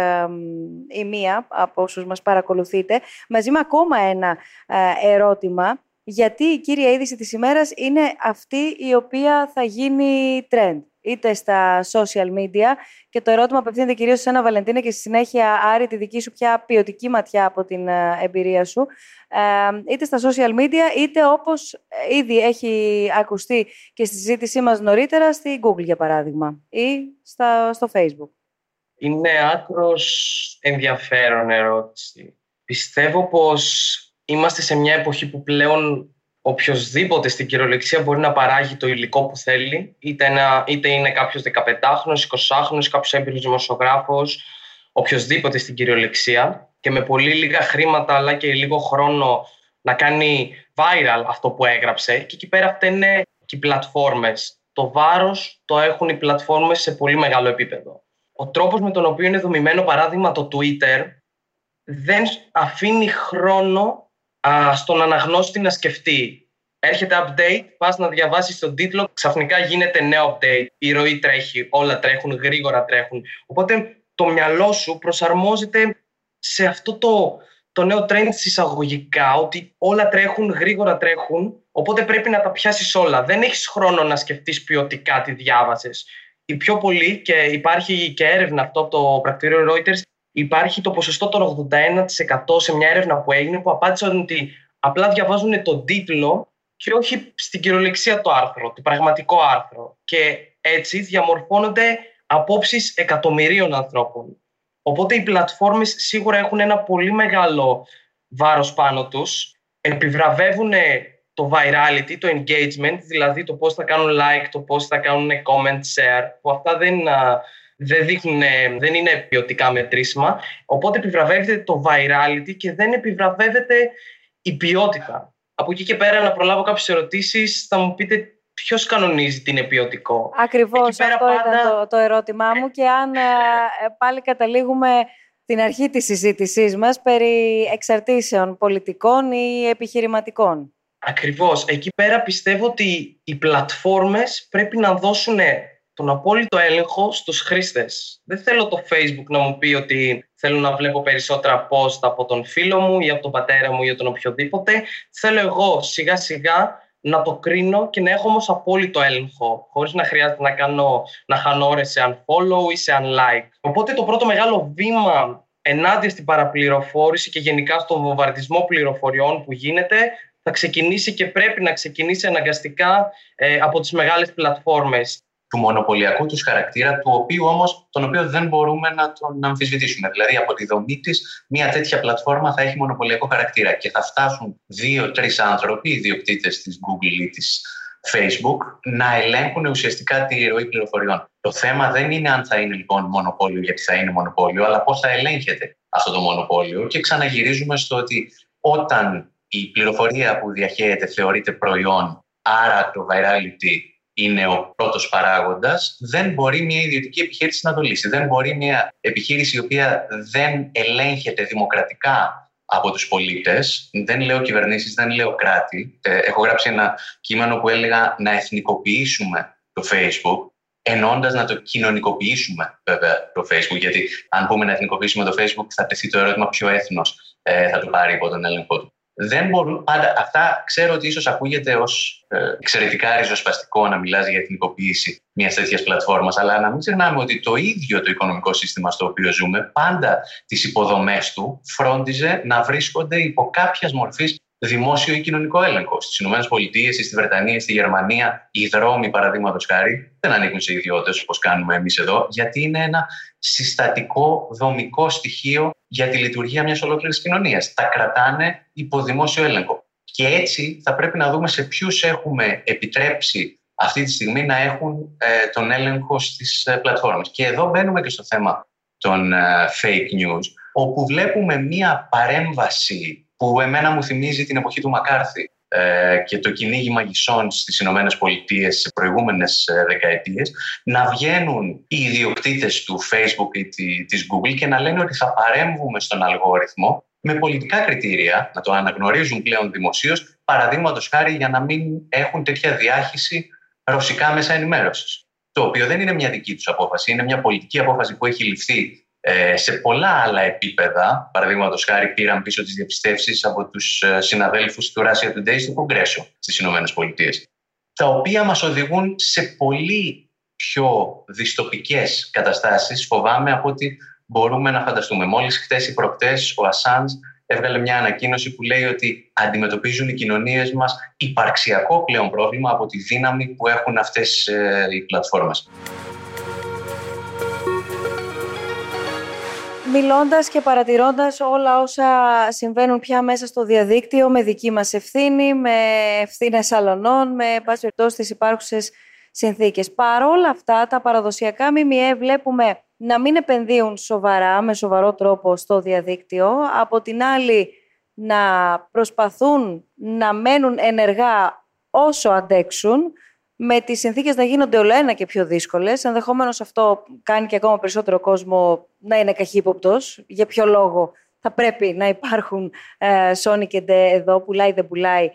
ή μία από όσους μας παρακολουθείτε μαζί με ακόμα ένα ε, ερώτημα γιατί η κύρια είδηση της ημέρας είναι αυτή η οποία θα γίνει trend είτε στα social media και το ερώτημα απευθύνεται κυρίως σε ένα Βαλεντίνε και στη συνέχεια Άρη τη δική σου πια ποιοτική ματιά από την ε, εμπειρία σου είτε στα social media είτε όπως ήδη έχει ακουστεί και στη συζήτησή μας νωρίτερα στη Google για παράδειγμα ή στα, στο Facebook. Είναι άκρος ενδιαφέρον ερώτηση. Πιστεύω πως είμαστε σε μια εποχή που πλέον οποιοδήποτε στην κυριολεξία μπορεί να παράγει το υλικό που θέλει, είτε, ένα, είτε είναι κάποιος 15χρονο, 20χρονο, κάποιος έμπειρος δημοσιογράφος, οποιοδήποτε στην κυριολεξία και με πολύ λίγα χρήματα αλλά και λίγο χρόνο να κάνει viral αυτό που έγραψε. Και εκεί πέρα φταίνε και οι πλατφόρμες. Το βάρος το έχουν οι πλατφόρμες σε πολύ μεγάλο επίπεδο. Ο τρόπος με τον οποίο είναι δομημένο παράδειγμα το Twitter δεν αφήνει χρόνο α, στον αναγνώστη να σκεφτεί. Έρχεται update, πας να διαβάσεις τον τίτλο, ξαφνικά γίνεται νέο update. Η ροή τρέχει, όλα τρέχουν, γρήγορα τρέχουν. Οπότε το μυαλό σου προσαρμόζεται σε αυτό το, το νέο trend εισαγωγικά, ότι όλα τρέχουν, γρήγορα τρέχουν, οπότε πρέπει να τα πιάσεις όλα. Δεν έχεις χρόνο να σκεφτείς ποιοτικά τι διάβασες. Οι πιο πολλοί, και υπάρχει και έρευνα αυτό από το πρακτήριο Reuters, υπάρχει το ποσοστό των 81% σε μια έρευνα που έγινε που απάντησαν ότι απλά διαβάζουν τον τίτλο και όχι στην κυριολεξία το άρθρο, το πραγματικό άρθρο. Και έτσι διαμορφώνονται απόψεις εκατομμυρίων ανθρώπων. Οπότε οι πλατφόρμες σίγουρα έχουν ένα πολύ μεγάλο βάρος πάνω τους. Επιβραβεύουν το virality, το engagement, δηλαδή το πώς θα κάνουν like, το πώς θα κάνουν comment, share, που αυτά δεν, δεν, δείχνουν, δεν είναι ποιοτικά μετρήσιμα. Οπότε επιβραβεύεται το virality και δεν επιβραβεύεται η ποιότητα. Από εκεί και πέρα να προλάβω κάποιες ερωτήσεις, θα μου πείτε ποιος κανονίζει την είναι ποιοτικό. Ακριβώς αυτό πάντα... ήταν το, το ερώτημά μου και αν ε, πάλι καταλήγουμε την αρχή της συζήτησής μας περί εξαρτήσεων πολιτικών ή επιχειρηματικών. Ακριβώς. Εκεί πέρα πιστεύω ότι οι πλατφόρμες πρέπει να δώσουν τον απόλυτο έλεγχο στους χρήστες. Δεν θέλω το Facebook να μου πει ότι θέλω να βλέπω περισσότερα post από τον φίλο μου ή από τον πατέρα μου ή από τον οποιοδήποτε. Θέλω εγώ σιγά σιγά να το κρίνω και να έχω όμως απόλυτο έλεγχο, χωρίς να χρειάζεται να, κάνω, να χάνω ώρες σε unfollow ή σε unlike. Οπότε το πρώτο μεγάλο βήμα ενάντια στην παραπληροφόρηση και γενικά στον βομβαρδισμό πληροφοριών που γίνεται θα ξεκινήσει και πρέπει να ξεκινήσει αναγκαστικά ε, από τις μεγάλες πλατφόρμες του μονοπωλιακού τους χαρακτήρα, του οποίου όμως, τον οποίο δεν μπορούμε να τον αμφισβητήσουμε. Δηλαδή, από τη δομή της, μια τέτοια πλατφόρμα θα έχει μονοπωλιακό χαρακτήρα και θα φτάσουν δύο-τρεις άνθρωποι, ιδιοκτήτε της Google ή της Facebook, να ελέγχουν ουσιαστικά τη ροή πληροφοριών. Το θέμα δεν είναι αν θα είναι λοιπόν μονοπόλιο, γιατί θα είναι μονοπόλιο, αλλά πώς θα ελέγχεται αυτό το μονοπόλιο. Και ξαναγυρίζουμε στο ότι όταν η πληροφορία που διαχέεται θεωρείται προϊόν, άρα το virality είναι ο πρώτος παράγοντας, δεν μπορεί μια ιδιωτική επιχείρηση να το λύσει. Δεν μπορεί μια επιχείρηση η οποία δεν ελέγχεται δημοκρατικά από τους πολίτες, δεν λέω κυβερνήσεις, δεν λέω κράτη. Ε, έχω γράψει ένα κείμενο που έλεγα να εθνικοποιήσουμε το Facebook, ενώντας να το κοινωνικοποιήσουμε βέβαια το Facebook, γιατί αν πούμε να εθνικοποιήσουμε το Facebook θα τεθεί το ερώτημα ποιο έθνος ε, θα το πάρει υπό τον έλεγχο του. Δεν μπορούν πάντα. Αυτά ξέρω ότι ίσως ακούγεται ως ε, εξαιρετικά ριζοσπαστικό να μιλάς για εθνικοποίηση μιας τέτοιας πλατφόρμας, αλλά να μην ξεχνάμε ότι το ίδιο το οικονομικό σύστημα στο οποίο ζούμε, πάντα τις υποδομές του φρόντιζε να βρίσκονται υπό κάποιας μορφής δημόσιο ή κοινωνικό έλεγχο. Στις ΗΠΑ, στη Βρετανία, στη Γερμανία, οι δρόμοι, παραδείγματος χάρη, δεν ανήκουν σε ιδιώτες όπως κάνουμε εμείς εδώ, γιατί είναι ένα συστατικό δομικό στοιχείο για τη λειτουργία μιας ολόκληρης κοινωνίας. Τα κρατάνε υπό δημόσιο έλεγχο. Και έτσι θα πρέπει να δούμε σε ποιους έχουμε επιτρέψει αυτή τη στιγμή να έχουν ε, τον έλεγχο στις ε, πλατφόρμες. Και εδώ μπαίνουμε και στο θέμα των ε, fake news, όπου βλέπουμε μία παρέμβαση που εμένα μου θυμίζει την εποχή του Μακάρθη ε, και το κυνήγι μαγισσών στις Ηνωμένες Πολιτείες σε προηγούμενες ε, δεκαετίες να βγαίνουν οι ιδιοκτήτες του Facebook ή της Google και να λένε ότι θα παρέμβουμε στον αλγόριθμο με πολιτικά κριτήρια, να το αναγνωρίζουν πλέον δημοσίως, παραδείγματος χάρη για να μην έχουν τέτοια διάχυση ρωσικά μέσα ενημέρωσης. Το οποίο δεν είναι μια δική τους απόφαση, είναι μια πολιτική απόφαση που έχει ληφθεί ε, σε πολλά άλλα επίπεδα, παραδείγματος χάρη, πήραν πίσω τις διαπιστεύσεις από τους ε, συναδέλφους του Russia Today στο Κογκρέσο στις ΗΠΑ. Τα οποία μας οδηγούν σε πολύ πιο δυστοπικές καταστάσεις, φοβάμαι, από ό,τι μπορούμε να φανταστούμε. Μόλις χτε ή προχτές ο Ασάντ έβγαλε μια ανακοίνωση που λέει ότι αντιμετωπίζουν οι κοινωνίες μας υπαρξιακό πλέον πρόβλημα από τη δύναμη που έχουν αυτές ε, οι πλατφόρμες. Μιλώντας και παρατηρώντας όλα όσα συμβαίνουν πια μέσα στο διαδίκτυο με δική μας ευθύνη, με ευθύνες αλωνών, με πάση περιπτώσει τις υπάρχουσες συνθήκες. Παρόλα αυτά, τα παραδοσιακά ΜΜΕ βλέπουμε να μην επενδύουν σοβαρά, με σοβαρό τρόπο στο διαδίκτυο. Από την άλλη, να προσπαθούν να μένουν ενεργά όσο αντέξουν, με τις συνθήκες να γίνονται όλο ένα και πιο δύσκολες. Ενδεχομένως αυτό κάνει και ακόμα περισσότερο κόσμο να είναι καχύποπτος. Για ποιο λόγο θα πρέπει να υπάρχουν ε, Sony και ντε εδώ, πουλάει δεν πουλάει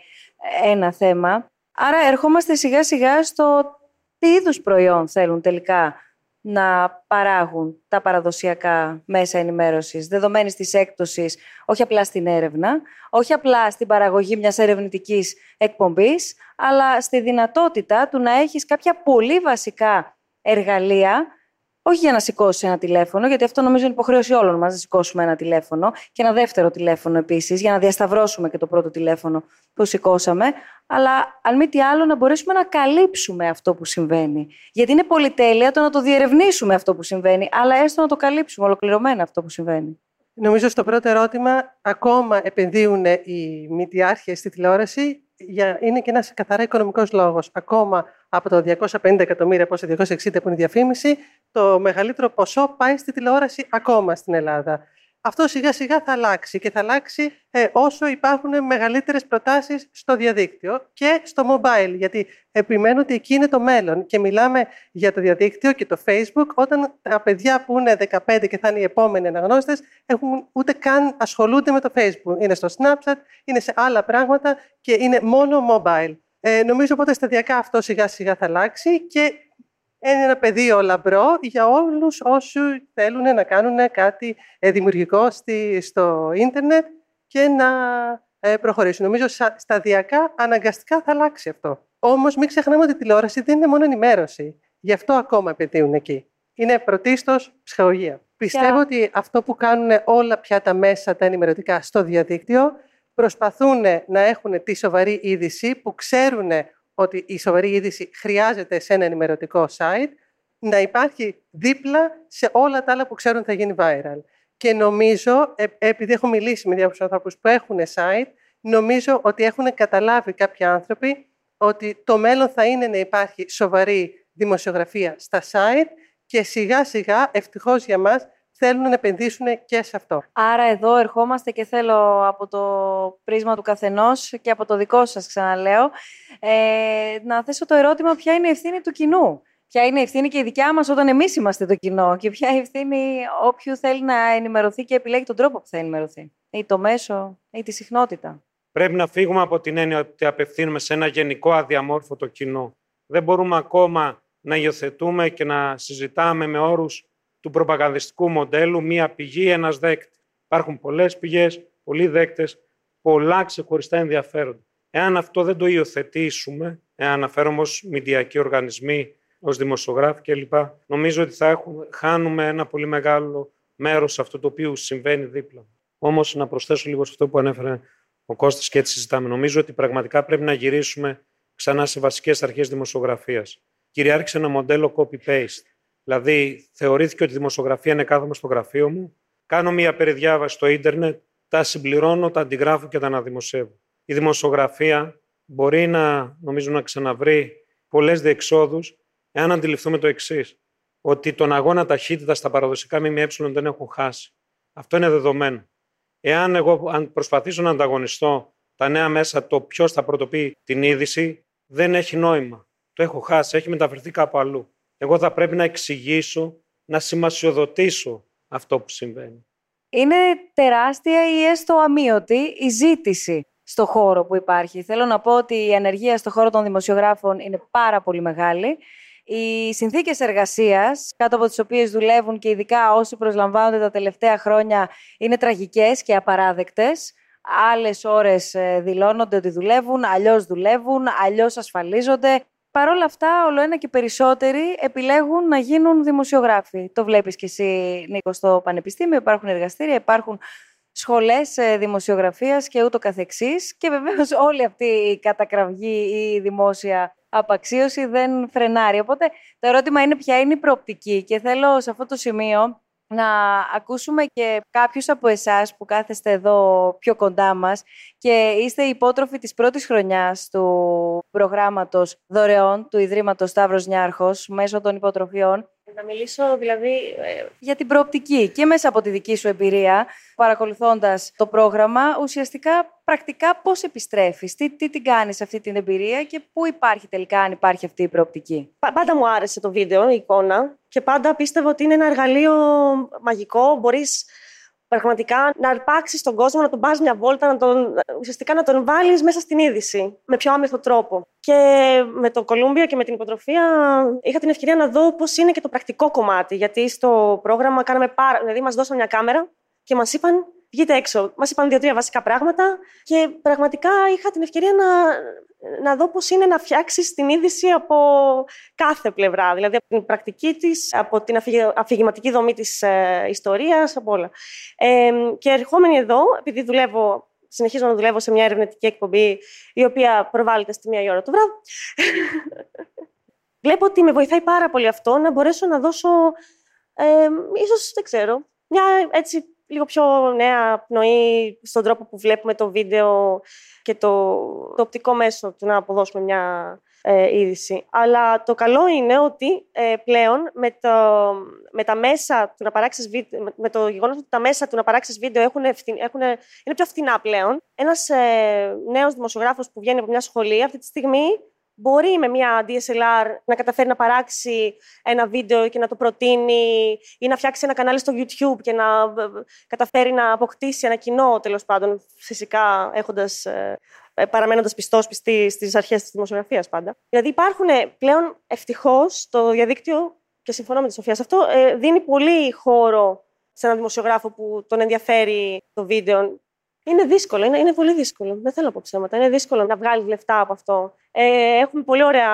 ε, ένα θέμα. Άρα ερχόμαστε σιγά σιγά στο τι είδους προϊόν θέλουν τελικά να παράγουν τα παραδοσιακά μέσα ενημέρωσης, δεδομένης της έκπτωσης, όχι απλά στην έρευνα, όχι απλά στην παραγωγή μιας ερευνητικής εκπομπής, αλλά στη δυνατότητα του να έχεις κάποια πολύ βασικά εργαλεία όχι για να σηκώσει ένα τηλέφωνο, γιατί αυτό νομίζω είναι υποχρέωση όλων μας να σηκώσουμε ένα τηλέφωνο και ένα δεύτερο τηλέφωνο επίσης, για να διασταυρώσουμε και το πρώτο τηλέφωνο που σηκώσαμε. Αλλά αν μη τι άλλο, να μπορέσουμε να καλύψουμε αυτό που συμβαίνει. Γιατί είναι πολυτέλεια το να το διερευνήσουμε αυτό που συμβαίνει, αλλά έστω να το καλύψουμε ολοκληρωμένα αυτό που συμβαίνει. Νομίζω στο πρώτο ερώτημα, ακόμα επενδύουν οι μητιάρχες στη τηλεόραση για, είναι και ένας καθαρά οικονομικός λόγος. Ακόμα από το 250 εκατομμύρια, πόσο 260 που είναι η διαφήμιση, το μεγαλύτερο ποσό πάει στη τηλεόραση ακόμα στην Ελλάδα. Αυτό σιγά σιγά θα αλλάξει και θα αλλάξει ε, όσο υπάρχουν μεγαλύτερες προτάσεις στο διαδίκτυο και στο mobile, γιατί επιμένω ότι εκεί είναι το μέλλον και μιλάμε για το διαδίκτυο και το facebook όταν τα παιδιά που είναι 15 και θα είναι οι επόμενοι αναγνώστες έχουν ούτε καν ασχολούνται με το facebook. Είναι στο Snapchat, είναι σε άλλα πράγματα και είναι μόνο mobile. Ε, νομίζω οπότε σταδιακά αυτό σιγά σιγά θα αλλάξει και είναι ένα πεδίο λαμπρό για όλους όσοι θέλουν να κάνουν κάτι ε, δημιουργικό στη, στο ίντερνετ και να ε, προχωρήσουν. Νομίζω σταδιακά, αναγκαστικά θα αλλάξει αυτό. Όμως μην ξεχνάμε ότι η τηλεόραση δεν είναι μόνο ενημέρωση. Γι' αυτό ακόμα επενδύουν εκεί. Είναι πρωτίστως ψυχολογία. Πιστεύω ότι αυτό που κάνουν όλα πια τα μέσα τα ενημερωτικά στο διαδίκτυο προσπαθούν να έχουν τη σοβαρή είδηση που ξέρουν ότι η σοβαρή είδηση χρειάζεται σε ένα ενημερωτικό site, να υπάρχει δίπλα σε όλα τα άλλα που ξέρουν θα γίνει viral. Και νομίζω, ε, επειδή έχω μιλήσει με διάφορους ανθρώπους που έχουν site, νομίζω ότι έχουν καταλάβει κάποιοι άνθρωποι ότι το μέλλον θα είναι να υπάρχει σοβαρή δημοσιογραφία στα site και σιγά σιγά, ευτυχώς για μας, θέλουν να επενδύσουν και σε αυτό. Άρα εδώ ερχόμαστε και θέλω από το πρίσμα του καθενός και από το δικό σας ξαναλέω ε, να θέσω το ερώτημα ποια είναι η ευθύνη του κοινού; Ποια είναι η ευθύνη και η δικιά μας όταν εμείς είμαστε το κοινό; Και ποια είναι η ευθύνη όποιου θέλει να ενημερωθεί και επιλέγει τον τρόπο που θα ενημερωθεί; Ή το μέσο ή τη συχνότητα; Πρέπει να φύγουμε από την έννοια ότι απευθύνουμε σε ένα γενικό αδιαμόρφωτο κοινό. Δεν μπορούμε ακόμα να υιοθετούμε και να συζητάμε με όρους του προπαγανδιστικού μοντέλου μία πηγή, ένας δέκτη. Υπάρχουν πολλές πηγές, πολλοί δέκτες, πολλά ξεχωριστά ενδιαφέροντα. Εάν αυτό δεν το υιοθετήσουμε, εάν αναφέρομαι ως μηντιακοί οργανισμοί, ως δημοσιογράφοι κλπ. Νομίζω ότι θα έχουμε, χάνουμε ένα πολύ μεγάλο μέρος αυτό το οποίο συμβαίνει δίπλα. Όμως να προσθέσω λίγο σε αυτό που ανέφερε ο Κώστας και έτσι συζητάμε. Νομίζω ότι πραγματικά πρέπει να γυρίσουμε ξανά σε βασικές αρχές δημοσιογραφίας. Κυριάρχησε ένα μοντέλο copy-paste. Δηλαδή, θεωρήθηκε ότι η δημοσιογραφία είναι κάθομαι στο γραφείο μου, κάνω μία περιδιάβαση στο ίντερνετ, τα συμπληρώνω, τα αντιγράφω και τα αναδημοσιεύω. Η δημοσιογραφία μπορεί να, νομίζω, να ξαναβρει πολλές διεξόδους, εάν αντιληφθούμε το εξής. Ότι τον αγώνα ταχύτητα στα παραδοσικά ΜΜΕ δεν έχουν χάσει. Αυτό είναι δεδομένο. Εάν εγώ αν προσπαθήσω να ανταγωνιστώ τα νέα μέσα το ποιος θα πρωτοποιεί την είδηση, δεν έχει νόημα. Το έχω χάσει, έχει μεταφερθεί κάπου αλλού. Εγώ θα πρέπει να εξηγήσω, να σημασιοδοτήσω αυτό που συμβαίνει. Είναι τεράστια ή έστω αμύωτη η ζήτηση στο χώρο που υπάρχει. Θέλω να πω ότι η ανεργία στο χώρο των δημοσιογράφων είναι πάρα πολύ μεγάλη. Οι συνθήκες εργασίας, κάτω από τις οποίες δουλεύουν και ειδικά όσοι προσλαμβάνονται τα τελευταία χρόνια, είναι τραγικές και απαράδεκτες. Άλλες ώρες ε, δηλώνονται ότι δουλεύουν, αλλιώς δουλεύουν, αλλιώς ασφαλίζονται. Παρ' όλα αυτά, όλο ένα και περισσότεροι επιλέγουν να γίνουν δημοσιογράφοι. Το βλέπεις κι εσύ, Νίκο, στο Πανεπιστήμιο. Υπάρχουν εργαστήρια, υπάρχουν σχολές ε, δημοσιογραφίας και ούτω καθεξής. Και βεβαίως όλη αυτή η κατακραυγή ή η δημόσια απαξίωση δεν φρενάρει. Οπότε το ερώτημα είναι ποια είναι η προοπτική και θέλω σε αυτό το σημείο να ακούσουμε και κάποιους από εσάς που κάθεστε εδώ πιο κοντά μας και είστε υπότροφοι της πρώτης χρονιάς του προγράμματος δωρεών του Ιδρύματος Σταύρος Νιάρχος μέσω των υποτροφιών να μιλήσω δηλαδή ε, για την προοπτική και μέσα από τη δική σου εμπειρία, παρακολουθώντας το πρόγραμμα, ουσιαστικά πρακτικά πώς επιστρέφεις, τι, τι την κάνεις αυτή την εμπειρία και πού υπάρχει τελικά αν υπάρχει αυτή η προοπτική; Πάντα μου άρεσε το βίντεο, η εικόνα και πάντα πίστευα ότι είναι ένα εργαλείο μαγικό, μπορείς πραγματικά να αρπάξεις τον κόσμο, να τον πας μια βόλτα, να τον, ουσιαστικά να τον βάλεις μέσα στην είδηση με πιο άμεσο τρόπο. Και με το Κολούμπια και με την υποτροφία είχα την ευκαιρία να δω πώς είναι και το πρακτικό κομμάτι. Γιατί στο πρόγραμμα κάναμε πάρα. Δηλαδή, μας δώσαν μια κάμερα και μας είπαν βγείτε έξω. Μας είπαν δύο-τρία βασικά πράγματα και πραγματικά είχα την ευκαιρία να, να δω πώς είναι να φτιάξεις την είδηση από κάθε πλευρά. Δηλαδή από την πρακτική της, από την αφηγηματική δομή της ε, ιστορίας, από όλα. Ε, και ερχόμενη εδώ, επειδή δουλεύω, συνεχίζω να δουλεύω σε μια ερευνητική εκπομπή, η οποία προβάλλεται στη μία ώρα το βράδυ, βλέπω ότι με βοηθάει πάρα πολύ αυτό να μπορέσω να δώσω, ε, ίσως, δεν ξέρω, μια έτσι λίγο πιο νέα πνοή στον τρόπο που βλέπουμε το βίντεο και το, το οπτικό μέσο του να αποδώσουμε μια ε, είδηση. Αλλά το καλό είναι ότι ε, πλέον με, το, με τα μέσα του να παράξεις βίντεο, με το γεγονός ότι τα μέσα του να παράξεις βίντεο έχουν, έχουν, είναι πιο φθηνά πλέον, ένας ε, νέος δημοσιογράφος που βγαίνει από μια σχολή αυτή τη στιγμή μπορεί με μια DSLR να καταφέρει να παράξει ένα βίντεο και να το προτείνει ή να φτιάξει ένα κανάλι στο YouTube και να καταφέρει να αποκτήσει ένα κοινό, τέλος πάντων, φυσικά έχοντας, ε, ε, παραμένοντας πιστός πιστή στις αρχές της δημοσιογραφίας πάντα. Δηλαδή υπάρχουν πλέον ευτυχώς το διαδίκτυο, και συμφωνώ με τη Σοφία σε αυτό, ε, δίνει πολύ χώρο σε έναν δημοσιογράφο που τον ενδιαφέρει το βίντεο είναι δύσκολο, είναι, είναι πολύ δύσκολο. Δεν θέλω να πω ψέματα. Είναι δύσκολο να βγάλεις λεφτά από αυτό. Ε, έχουμε πολύ ωραία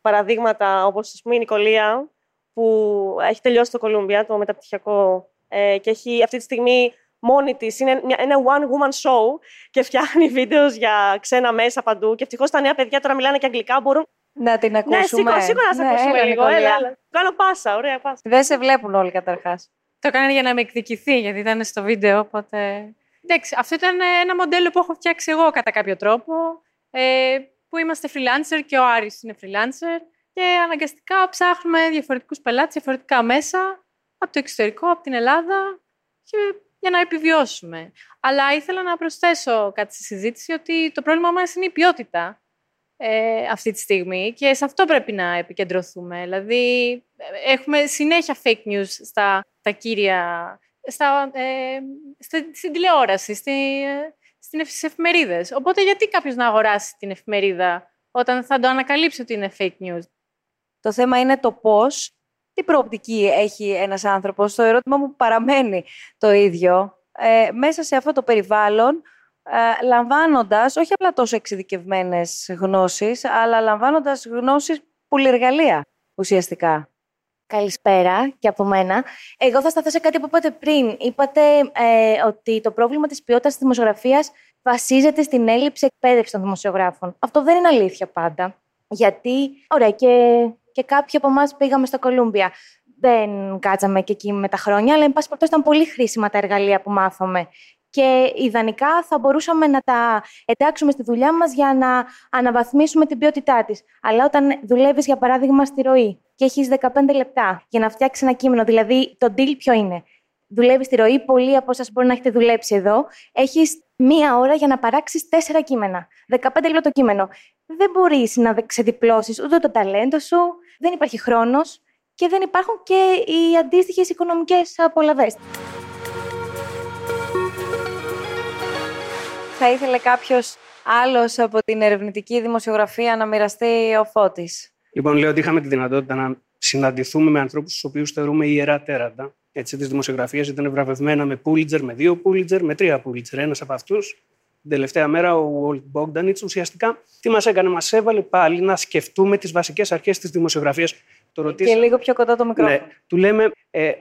παραδείγματα, όπως η Νικολία, που έχει τελειώσει το Κολούμπια, το μεταπτυχιακό, ε, και έχει αυτή τη στιγμή μόνη της. Είναι ένα one woman show και φτιάχνει βίντεος για ξένα μέσα παντού. Και ευτυχώς τα νέα παιδιά τώρα μιλάνε και αγγλικά, μπορούν. Να την ακούσουμε. Ναι, σίγουρα, σίγουρα να σε ναι, ακούσουμε έλα, λίγο. Έλα, έλα. Κάνω πάσα, ωραία πάσα. Δεν σε βλέπουν όλοι καταρχάς. Το έκανε για να με εκδικηθεί, γιατί ήταν στο βίντεο, οπότε Εντάξει, αυτό ήταν ένα μοντέλο που έχω φτιάξει εγώ κατά κάποιο τρόπο, ε, που είμαστε freelancer και ο Άρης είναι freelancer και αναγκαστικά ψάχνουμε διαφορετικούς πελάτες, διαφορετικά μέσα, από το εξωτερικό, από την Ελλάδα και για να επιβιώσουμε. Αλλά ήθελα να προσθέσω κάτι στη συζήτηση ότι το πρόβλημα μας είναι η ποιότητα ε, αυτή τη στιγμή και σε αυτό πρέπει να επικεντρωθούμε. Δηλαδή, ε, έχουμε συνέχεια fake news στα τα κύρια στα, ε, στην τηλεόραση, στη, στις εφημερίδες. Οπότε γιατί κάποιος να αγοράσει την εφημερίδα όταν θα το ανακαλύψει ότι είναι fake news; Το θέμα είναι το πώς, τι προοπτική έχει ένας άνθρωπος. Το ερώτημα μου παραμένει το ίδιο. Ε, μέσα σε αυτό το περιβάλλον ε, λαμβάνοντας όχι απλά τόσο εξειδικευμένες γνώσεις, αλλά λαμβάνοντας γνώσεις πολυεργαλεία ουσιαστικά. Καλησπέρα και από μένα. Εγώ θα σταθώ σε κάτι που είπατε πριν. Είπατε ε, ότι το πρόβλημα της ποιότητας της δημοσιογραφίας βασίζεται στην έλλειψη εκπαίδευσης των δημοσιογράφων. Αυτό δεν είναι αλήθεια πάντα. Γιατί, ωραία, και, και κάποιοι από εμάς πήγαμε στο Κολούμπια. Δεν κάτσαμε και εκεί με τα χρόνια, αλλά εν πάση περιπτώσει ήταν πολύ χρήσιμα τα εργαλεία που μάθαμε και ιδανικά θα μπορούσαμε να τα εντάξουμε στη δουλειά μας για να αναβαθμίσουμε την ποιότητά της. Αλλά όταν δουλεύεις, για παράδειγμα, στη ροή και έχεις 15 λεπτά για να φτιάξεις ένα κείμενο, δηλαδή το deal ποιο είναι; Δουλεύεις στη ροή, πολλοί από εσάς μπορεί να έχετε δουλέψει εδώ. Έχεις μία ώρα για να παράξεις τέσσερα κείμενα. 15 λεπτά το κείμενο. Δεν μπορείς να ξεδιπλώσεις ούτε το ταλέντο σου, δεν υπάρχει χρόνος και δεν υπάρχουν και οι αντίστοιχες οικονομικές απολαυές. Θα ήθελε κάποιος άλλος από την ερευνητική δημοσιογραφία να μοιραστεί ο Φώτης. Λοιπόν, λέω ότι είχαμε τη δυνατότητα να συναντηθούμε με ανθρώπους τους οποίους θεωρούμε ιερά τέρατα. Έτσι, της δημοσιογραφίας ήταν βραβευμένα με Πούλιτζερ, με δύο Πούλιτζερ, με τρία Πούλιτζερ. Ένας από αυτούς, την τελευταία μέρα, ο Βολτ Μπόγκντανιτ, ουσιαστικά τι μας έκανε, μας έβαλε πάλι να σκεφτούμε τις βασικές αρχές της δημοσιογραφίας. Και λίγο πιο κοντά το μικρόφωνο. Ναι, του λέμε ε,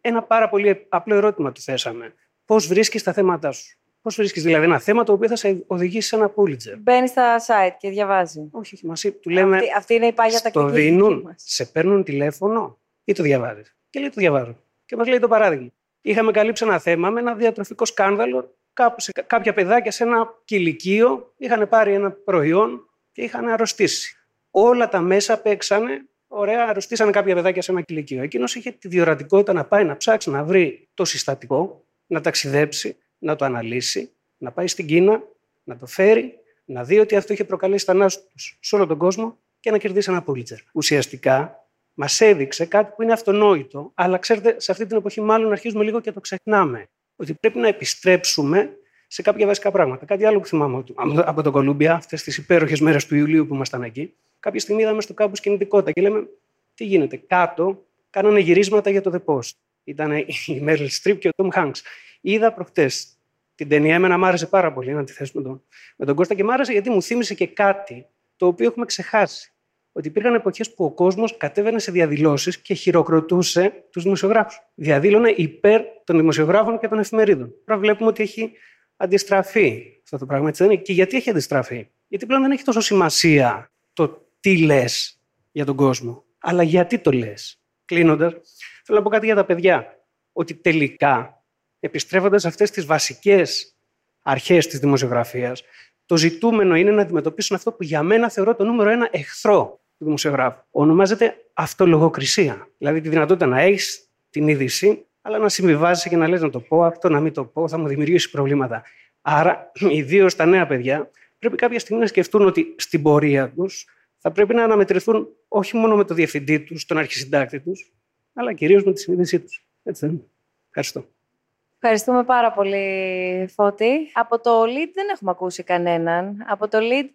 ένα πάρα πολύ απλό ερώτημα του θέσαμε. Πώς βρίσκεις τα θέματα σου; Πώς βρίσκεις δηλαδή ένα θέμα το οποίο θα σε οδηγήσει σε ένα Pulitzer; Μπαίνει στα site και διαβάζει. Όχι, όχι. Μας, του λέμε. Αυτή, αυτή είναι η πάγια τακτική. Το δίνουν, σε παίρνουν τηλέφωνο ή το διαβάζεις. Και λέει το διαβάζω. Και μας λέει το παράδειγμα. Είχαμε καλύψει ένα θέμα με ένα διατροφικό σκάνδαλο. Κάπου σε, κάποια παιδάκια σε ένα κηλικείο είχαν πάρει ένα προϊόν και είχαν αρρωστήσει. Όλα τα μέσα παίξανε. Ωραία, αρρωστήσανε κάποια παιδάκια σε ένα κηλικείο. Εκείνος είχε τη διορατικότητα να πάει να ψάξει να βρει το συστατικό, να ταξιδέψει, να το αναλύσει, να πάει στην Κίνα, να το φέρει, να δει ότι αυτό είχε προκαλέσει θανάτου σε όλο τον κόσμο και να κερδίσει ένα Πούλιτσερ. Ουσιαστικά μας έδειξε κάτι που είναι αυτονόητο, αλλά ξέρετε, σε αυτή την εποχή μάλλον αρχίζουμε λίγο και το ξεχνάμε. Ότι πρέπει να επιστρέψουμε σε κάποια βασικά πράγματα. Κάτι άλλο που θυμάμαι από το Κολούμπια, αυτές τις υπέροχες μέρες του Ιουλίου που ήμασταν εκεί, κάποια στιγμή είδαμε στο κάμπους κινητικότητα και λέμε τι γίνεται. Κάτω κάνανε γυρίσματα για το The Post. Ήταν η Μέρλ Στριπ και ο Τόμ Χάγκ. Είδα προχτές την ταινία, εμένα μου άρεσε πάρα πολύ να τη θέσω με τον, με τον Κώστα και μου άρεσε γιατί μου θύμισε και κάτι το οποίο έχουμε ξεχάσει. Ότι υπήρχαν εποχές που ο κόσμος κατέβαινε σε διαδηλώσεις και χειροκροτούσε τους δημοσιογράφους. Διαδήλωνε υπέρ των δημοσιογράφων και των εφημερίδων. Τώρα βλέπουμε ότι έχει αντιστραφεί αυτό το πράγμα. Έτσι δεν είναι; Και γιατί έχει αντιστραφεί; Γιατί πλέον δεν έχει τόσο σημασία το τι λες για τον κόσμο, αλλά γιατί το λες. Κλείνοντας, θέλω να πω κάτι για τα παιδιά. Ότι τελικά επιστρέφοντας αυτές τις βασικές αρχές της δημοσιογραφίας, το ζητούμενο είναι να αντιμετωπίσουν αυτό που για μένα θεωρώ το νούμερο ένα εχθρό του δημοσιογράφου. Ονομάζεται αυτολογοκρισία. Δηλαδή τη δυνατότητα να έχεις την είδηση, αλλά να συμβιβάζει και να λες να το πω, αυτό να μην το πω, θα μου δημιουργήσει προβλήματα. Άρα, ιδίω τα νέα παιδιά, πρέπει κάποια στιγμή να σκεφτούν ότι στην πορεία τους θα πρέπει να αναμετρηθούν όχι μόνο με το διευθυντή τους, τον αρχισυντάκτη τους, αλλά κυρίως με τη συνείδησή τους. Έτσι δεν είναι. Ευχαριστώ. Ευχαριστούμε πάρα πολύ, Φώτη. Από το lead δεν έχουμε ακούσει κανέναν. Από το lead,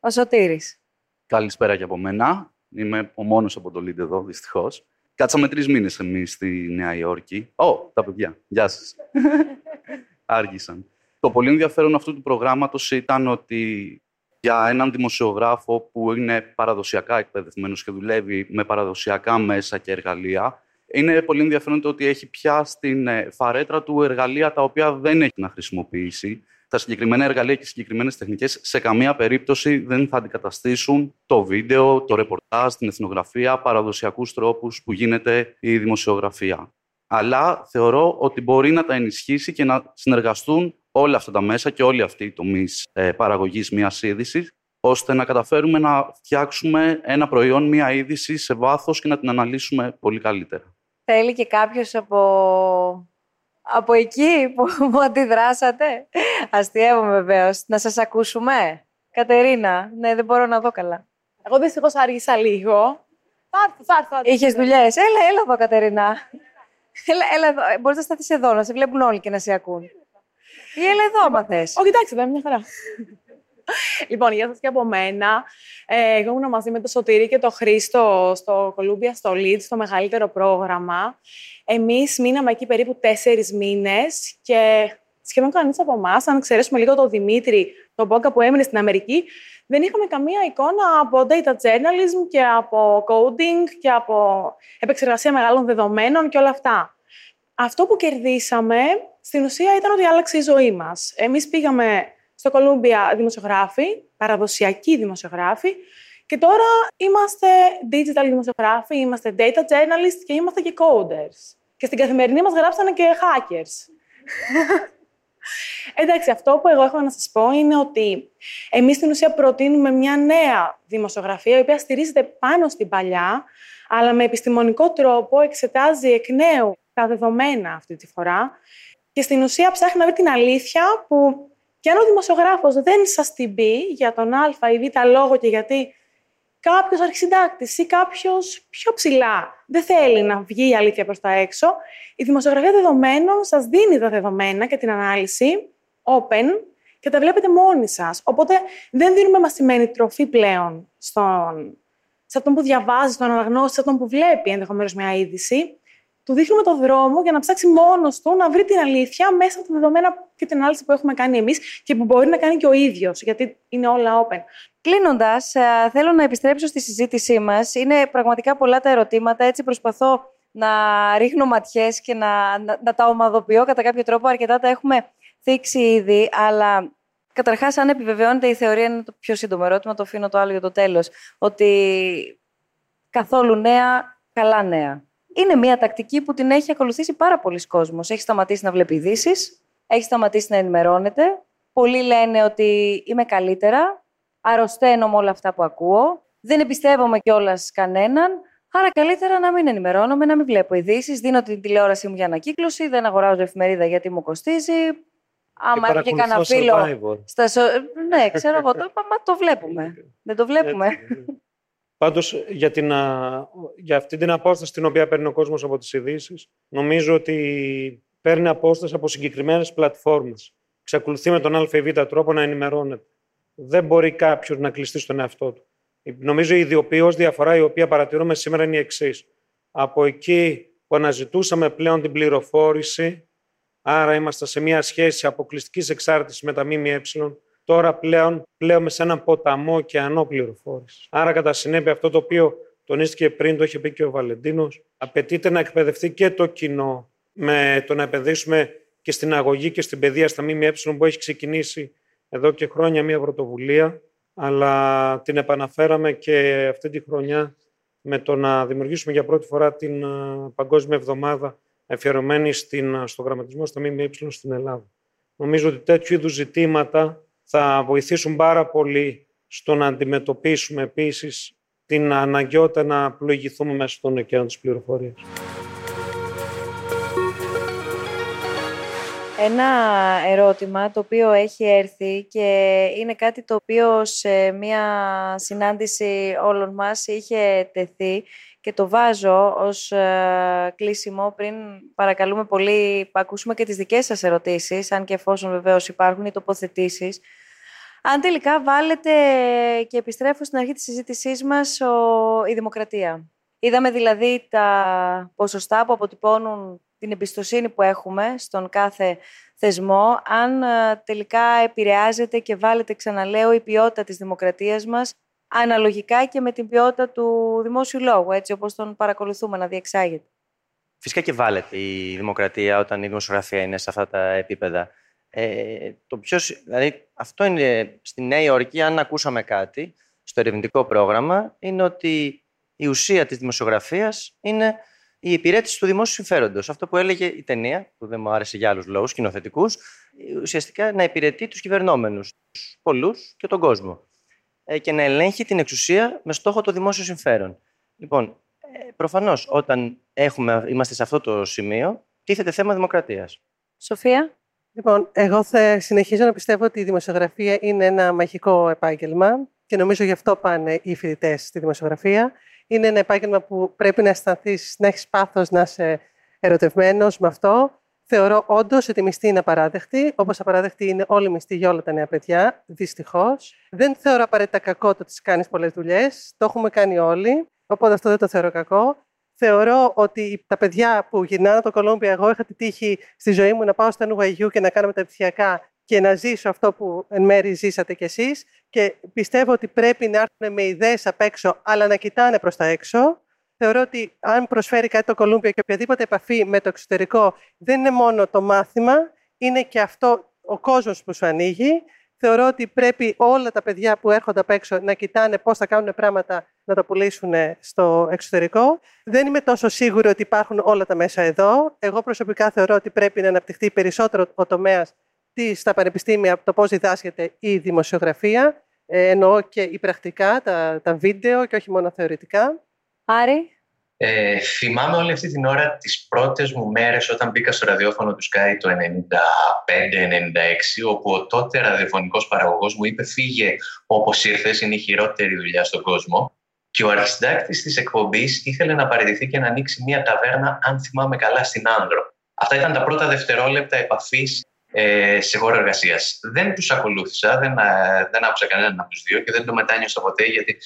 ο Σωτήρης. Καλησπέρα και από μένα. Είμαι ο μόνος από το lead εδώ, δυστυχώς. Κάτσαμε τρεις μήνες εμείς στη Νέα Υόρκη. Ω, τα παιδιά. Γεια σας. Άργησαν. Το πολύ ενδιαφέρον αυτού του προγράμματος ήταν ότι για έναν δημοσιογράφο που είναι παραδοσιακά εκπαιδευμένος και δουλεύει με παραδοσιακά μέσα και εργαλεία, είναι πολύ ενδιαφέρον το ότι έχει πια στην ε, φαρέτρα του εργαλεία τα οποία δεν έχει να χρησιμοποιήσει. Τα συγκεκριμένα εργαλεία και συγκεκριμένες τεχνικές σε καμία περίπτωση δεν θα αντικαταστήσουν το βίντεο, το ρεπορτάζ, την εθνογραφία, παραδοσιακούς τρόπους που γίνεται η δημοσιογραφία. Αλλά θεωρώ ότι μπορεί να τα ενισχύσει και να συνεργαστούν όλα αυτά τα μέσα και όλοι αυτοί οι τομείς ε, παραγωγής μιας είδησης, ώστε να καταφέρουμε να φτιάξουμε ένα προϊόν, μια είδηση σε βάθος και να την αναλύσουμε πολύ καλύτερα. Θέλει και κάποιος από, από εκεί που, που αντιδράσατε; Αστείευομαι βεβαίως. Να σας ακούσουμε. Κατερίνα, ναι, δεν μπορώ να δω καλά. Εγώ δυστυχώς άργησα λίγο. Θα έρθω, θα έρθω. Είχες δουλειές. Έλα, έλα εδώ, Κατερίνα. Έλα, έλα εδώ. Μπορείς να σταθείς εδώ, να σε βλέπουν όλοι και να σε ακούν. Ή έλα εδώ, άμα θες. Όχι, εντάξει, δεν μια χαρά. Λοιπόν, γεια σας και από μένα. Ε, εγώ ήμουν μαζί με τον Σωτήρη και τον Χρήστο στο Columbia, στο Leeds, στο μεγαλύτερο πρόγραμμα. Εμείς μείναμε εκεί περίπου τέσσερις μήνες και σχεδόν κανείς από εμάς, αν εξαιρέσουμε λίγο τον Δημήτρη, τον Μπόγκα που έμεινε στην Αμερική, δεν είχαμε καμία εικόνα από data journalism και από coding και από επεξεργασία μεγάλων δεδομένων και όλα αυτά. Αυτό που κερδίσαμε στην ουσία ήταν ότι άλλαξε η ζωή μας. Εμείς πήγαμε στο Κολούμπια δημοσιογράφοι, παραδοσιακοί δημοσιογράφοι, και τώρα είμαστε digital δημοσιογράφοι, είμαστε data journalists και είμαστε και coders. Και στην καθημερινή μας γράψανε και hackers. Εντάξει, αυτό που εγώ έχω να σας πω είναι ότι εμείς στην ουσία προτείνουμε μια νέα δημοσιογραφία, η οποία στηρίζεται πάνω στην παλιά, αλλά με επιστημονικό τρόπο εξετάζει εκ νέου τα δεδομένα αυτή τη φορά και στην ουσία ψάχνει να βρει την αλήθεια που και αν ο δημοσιογράφος δεν σας την πει για τον α ή β λόγο και γιατί κάποιος αρχισυντάκτης ή κάποιος πιο ψηλά δεν θέλει να βγει η αλήθεια προς τα έξω, η δημοσιογραφία δεδομένων σας δίνει τα δεδομένα και την ανάλυση open και τα βλέπετε μόνοι σας. Οπότε δεν δίνουμε μαθημένη τροφή πλέον στον, σε αυτόν που διαβάζει, στον αναγνώστη, σε αυτόν που βλέπει ενδεχομένως μια είδηση. Του δείχνουμε το δρόμο για να ψάξει μόνος του να βρει την αλήθεια μέσα από τα δεδομένα και την ανάλυση που έχουμε κάνει εμείς και που μπορεί να κάνει και ο ίδιος, γιατί είναι όλα open. Κλείνοντας, ε, θέλω να επιστρέψω στη συζήτησή μας. Είναι πραγματικά πολλά τα ερωτήματα. Έτσι προσπαθώ να ρίχνω ματιές και να, να, τα ομαδοποιώ κατά κάποιο τρόπο. Αρκετά τα έχουμε θίξει ήδη. Αλλά καταρχάς, αν επιβεβαιώνεται η θεωρία, είναι το πιο σύντομο ερώτημα. Το αφήνω το άλλο για το τέλος. Ότι καθόλου νέα, καλά νέα. Είναι μια τακτική που την έχει ακολουθήσει πάρα πολλοί κόσμος. Έχει σταματήσει να βλέπει ειδήσεις, έχει σταματήσει να ενημερώνεται. Πολλοί λένε ότι είμαι καλύτερα, αρρωσταίνω με όλα αυτά που ακούω, δεν εμπιστεύομαι κιόλας κανέναν. Άρα καλύτερα να μην ενημερώνομαι, να μην βλέπω ειδήσεις. Δίνω την τηλεόρασή μου για ανακύκλωση, δεν αγοράζω εφημερίδα γιατί μου κοστίζει. Άμα έχω και κανένα φίλο. Στα Ναι, ξέρω εγώ. Το, μα το βλέπουμε. δεν το βλέπουμε. Πάντως, για, την, για αυτή την απόσταση την οποία παίρνει ο κόσμος από τις ειδήσει, νομίζω ότι παίρνει απόσταση από συγκεκριμένες πλατφόρμες. Ξακολουθεί με τον ΑΒ τρόπο να ενημερώνεται δεν μπορεί κάποιος να κλειστεί στον εαυτό του. Νομίζω η ιδιοποιώς διαφορά η οποία παρατηρούμε σήμερα είναι η εξής. Από εκεί που αναζητούσαμε πλέον την πληροφόρηση, άρα είμαστε σε μια σχέση αποκλειστικής εξάρτησης με τα ΜΜΕ, τώρα πλέον πλέον σε έναν ποταμό και ανώ πληροφόρηση. Άρα, κατά συνέπεια, αυτό το οποίο τονίστηκε πριν, το είχε πει και ο Βαλεντίνος, απαιτείται να εκπαιδευτεί και το κοινό με το να επενδύσουμε και στην αγωγή και στην παιδεία στα ΜΜΕ που έχει ξεκινήσει εδώ και χρόνια μια πρωτοβουλία, αλλά την επαναφέραμε και αυτή τη χρονιά με το να δημιουργήσουμε για πρώτη φορά την Παγκόσμια Εβδομάδα αφιερωμένη στην, στο γραμματισμό στα ΜΜΕ στην Ελλάδα. Νομίζω ότι τέτοιου είδους ζητήματα θα βοηθήσουν πάρα πολύ στο να αντιμετωπίσουμε επίσης την αναγκαιότητα να πλοηγηθούμε μέσα στον ωκεανό της πληροφορίας. Ένα ερώτημα το οποίο έχει έρθει και είναι κάτι το οποίο σε μία συνάντηση όλων μας είχε τεθεί και το βάζω ως ε, κλείσιμο πριν παρακαλούμε πολύ ακούσουμε και τις δικές σας ερωτήσεις, αν και εφόσον βεβαίως υπάρχουν οι τοποθετήσεις. Αν τελικά βάλετε και επιστρέφω στην αρχή της συζήτησής μας ο, η δημοκρατία. Είδαμε δηλαδή τα ποσοστά που αποτυπώνουν την εμπιστοσύνη που έχουμε στον κάθε θεσμό, αν ε, τελικά επηρεάζεται και βάλετε, ξαναλέω, η ποιότητα της δημοκρατίας μας, αναλογικά και με την ποιότητα του δημόσιου λόγου, έτσι όπως τον παρακολουθούμε να διεξάγεται. Φυσικά και βάλετε η δημοκρατία όταν η δημοσιογραφία είναι σε αυτά τα επίπεδα. Ε, το πιο, δηλαδή, αυτό είναι στη Νέα Υόρκη, αν ακούσαμε κάτι στο ερευνητικό πρόγραμμα, είναι ότι η ουσία της δημοσιογραφίας είναι η υπηρέτηση του δημόσιου συμφέροντος. Αυτό που έλεγε η ταινία, που δεν μου άρεσε για άλλους λόγους κοινοθετικού, ουσιαστικά να υπηρετεί τους κυβερνόμενους, τους πολλούς και τον κόσμο. Ε, και να ελέγχει την εξουσία με στόχο το δημόσιο συμφέρον. Λοιπόν, ε, προφανώς όταν έχουμε, είμαστε σε αυτό το σημείο, τίθεται θέμα δημοκρατίας. Σοφία; Λοιπόν, εγώ θα συνεχίζω να πιστεύω ότι η δημοσιογραφία είναι ένα μαγικό επάγγελμα και νομίζω γι' αυτό πάνε οι φοιτητές στη δημοσιογραφία είναι ένα επάγγελμα που πρέπει να αισθανθείς, να έχεις πάθος, να είσαι ερωτευμένος με αυτό. Θεωρώ όντως ότι η μισθή είναι απαράδεκτη, όπως απαράδεκτη είναι όλη η μισθή για όλα τα νέα παιδιά, δυστυχώς. Δεν θεωρώ απαραίτητα κακό το ότι κάνεις πολλές δουλειές. Το έχουμε κάνει όλοι, οπότε αυτό δεν το θεωρώ κακό. Θεωρώ ότι τα παιδιά που γυρνάνε από το Κολόμπια, εγώ είχα τη τύχη στη ζωή μου να πάω στο NYU και να κάνω μεταπτυχιακά και να ζήσω αυτό που εν μέρει ζήσατε κι εσείς και πιστεύω ότι πρέπει να έρθουν με ιδέες απ' έξω αλλά να κοιτάνε προς τα έξω. Θεωρώ ότι αν προσφέρει κάτι το Κολούμπια και οποιαδήποτε επαφή με το εξωτερικό δεν είναι μόνο το μάθημα, είναι και αυτό ο κόσμος που σου ανοίγει. Θεωρώ ότι πρέπει όλα τα παιδιά που έρχονται απ' έξω να κοιτάνε πώς θα κάνουν πράγματα να το πουλήσουν στο εξωτερικό. Δεν είμαι τόσο σίγουρη ότι υπάρχουν όλα τα μέσα εδώ. Εγώ προσωπικά θεωρώ ότι πρέπει να αναπτυχθεί περισσότερο ο τομέας στα πανεπιστήμια το πώς διδάσκεται η δημοσιογραφία, ε, εννοώ και η πρακτικά, τα, τα βίντεο και όχι μόνο θεωρητικά. Άρη. Ε, θυμάμαι όλη αυτή την ώρα τις πρώτες μου μέρες όταν μπήκα στο ραδιόφωνο του Sky το 95-96 όπου ο τότε ραδιοφωνικός παραγωγός μου είπε φύγε όπως ήρθες, είναι η χειρότερη δουλειά στον κόσμο και ο αρχισυντάκτης της εκπομπής ήθελε να παραιτηθεί και να ανοίξει μια ταβέρνα αν θυμάμαι καλά στην Άνδρο. Αυτά ήταν τα πρώτα δευτερόλεπτα επαφής ε, σε χώρο εργασίας. Δεν τους ακολούθησα, δεν, ε, δεν άκουσα κανέναν από τους δύο και δεν το μετάνιωσα ποτέ γιατί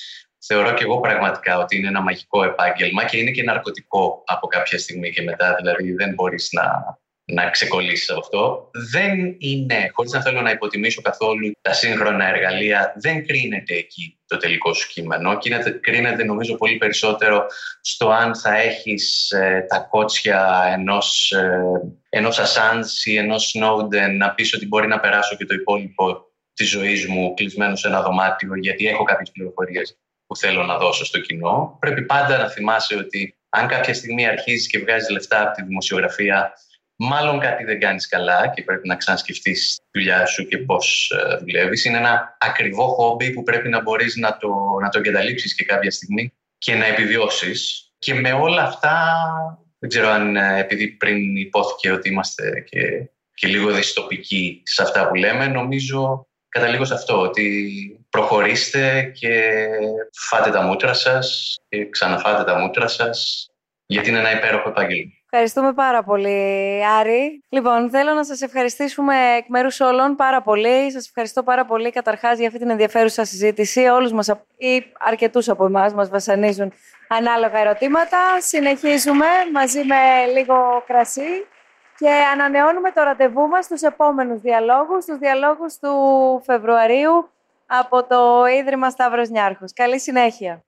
θεωρώ και εγώ πραγματικά ότι είναι ένα μαγικό επάγγελμα και είναι και ναρκωτικό από κάποια στιγμή και μετά. Δηλαδή δεν μπορείς να, να ξεκολλήσεις από αυτό. Δεν είναι, χωρίς να θέλω να υποτιμήσω καθόλου τα σύγχρονα εργαλεία, δεν κρίνεται εκεί το τελικό σου κείμενο. Κρίνεται, κρίνεται νομίζω πολύ περισσότερο στο αν θα έχεις ε, τα κότσια ενός, ε, ενός Assange ή ενός Snowden να πεις ότι μπορεί να περάσω και το υπόλοιπο της ζωής μου κλεισμένο σε ένα δωμάτιο γιατί έχω κάποιες πληροφορίες που θέλω να δώσω στο κοινό. Πρέπει πάντα να θυμάσαι ότι αν κάποια στιγμή αρχίζεις και βγάζεις λεφτά από τη δημοσιογραφία μάλλον κάτι δεν κάνεις καλά και πρέπει να ξανασκεφτείς τη δουλειά σου και πώς ε, δουλεύεις. Είναι ένα ακριβό χόμπι που πρέπει να μπορείς να το, να το εγκαταλείψεις και κάποια στιγμή και να επιβιώσεις. Και με όλα αυτά, δεν ξέρω αν ε, επειδή πριν υπόθηκε ότι είμαστε και, και λίγο δυστοπικοί σε αυτά που λέμε, νομίζω καταλήγω σε αυτό, ότι προχωρήστε και φάτε τα μούτρα σας και ξαναφάτε τα μούτρα σας, γιατί είναι ένα υπέροχο επάγγελμα. Ευχαριστούμε πάρα πολύ, Άρη. Λοιπόν, θέλω να σας ευχαριστήσουμε εκ μέρους όλων πάρα πολύ. Σας ευχαριστώ πάρα πολύ καταρχάς για αυτή την ενδιαφέρουσα συζήτηση. Όλους μας ή αρκετούς από εμάς μας βασανίζουν ανάλογα ερωτήματα. Συνεχίζουμε μαζί με λίγο κρασί και ανανεώνουμε το ραντεβού μας στους επόμενους διαλόγους, στους διαλόγους του Φεβρουαρίου από το Ίδρυμα Σταύρος Νιάρχος. Καλή συνέχεια.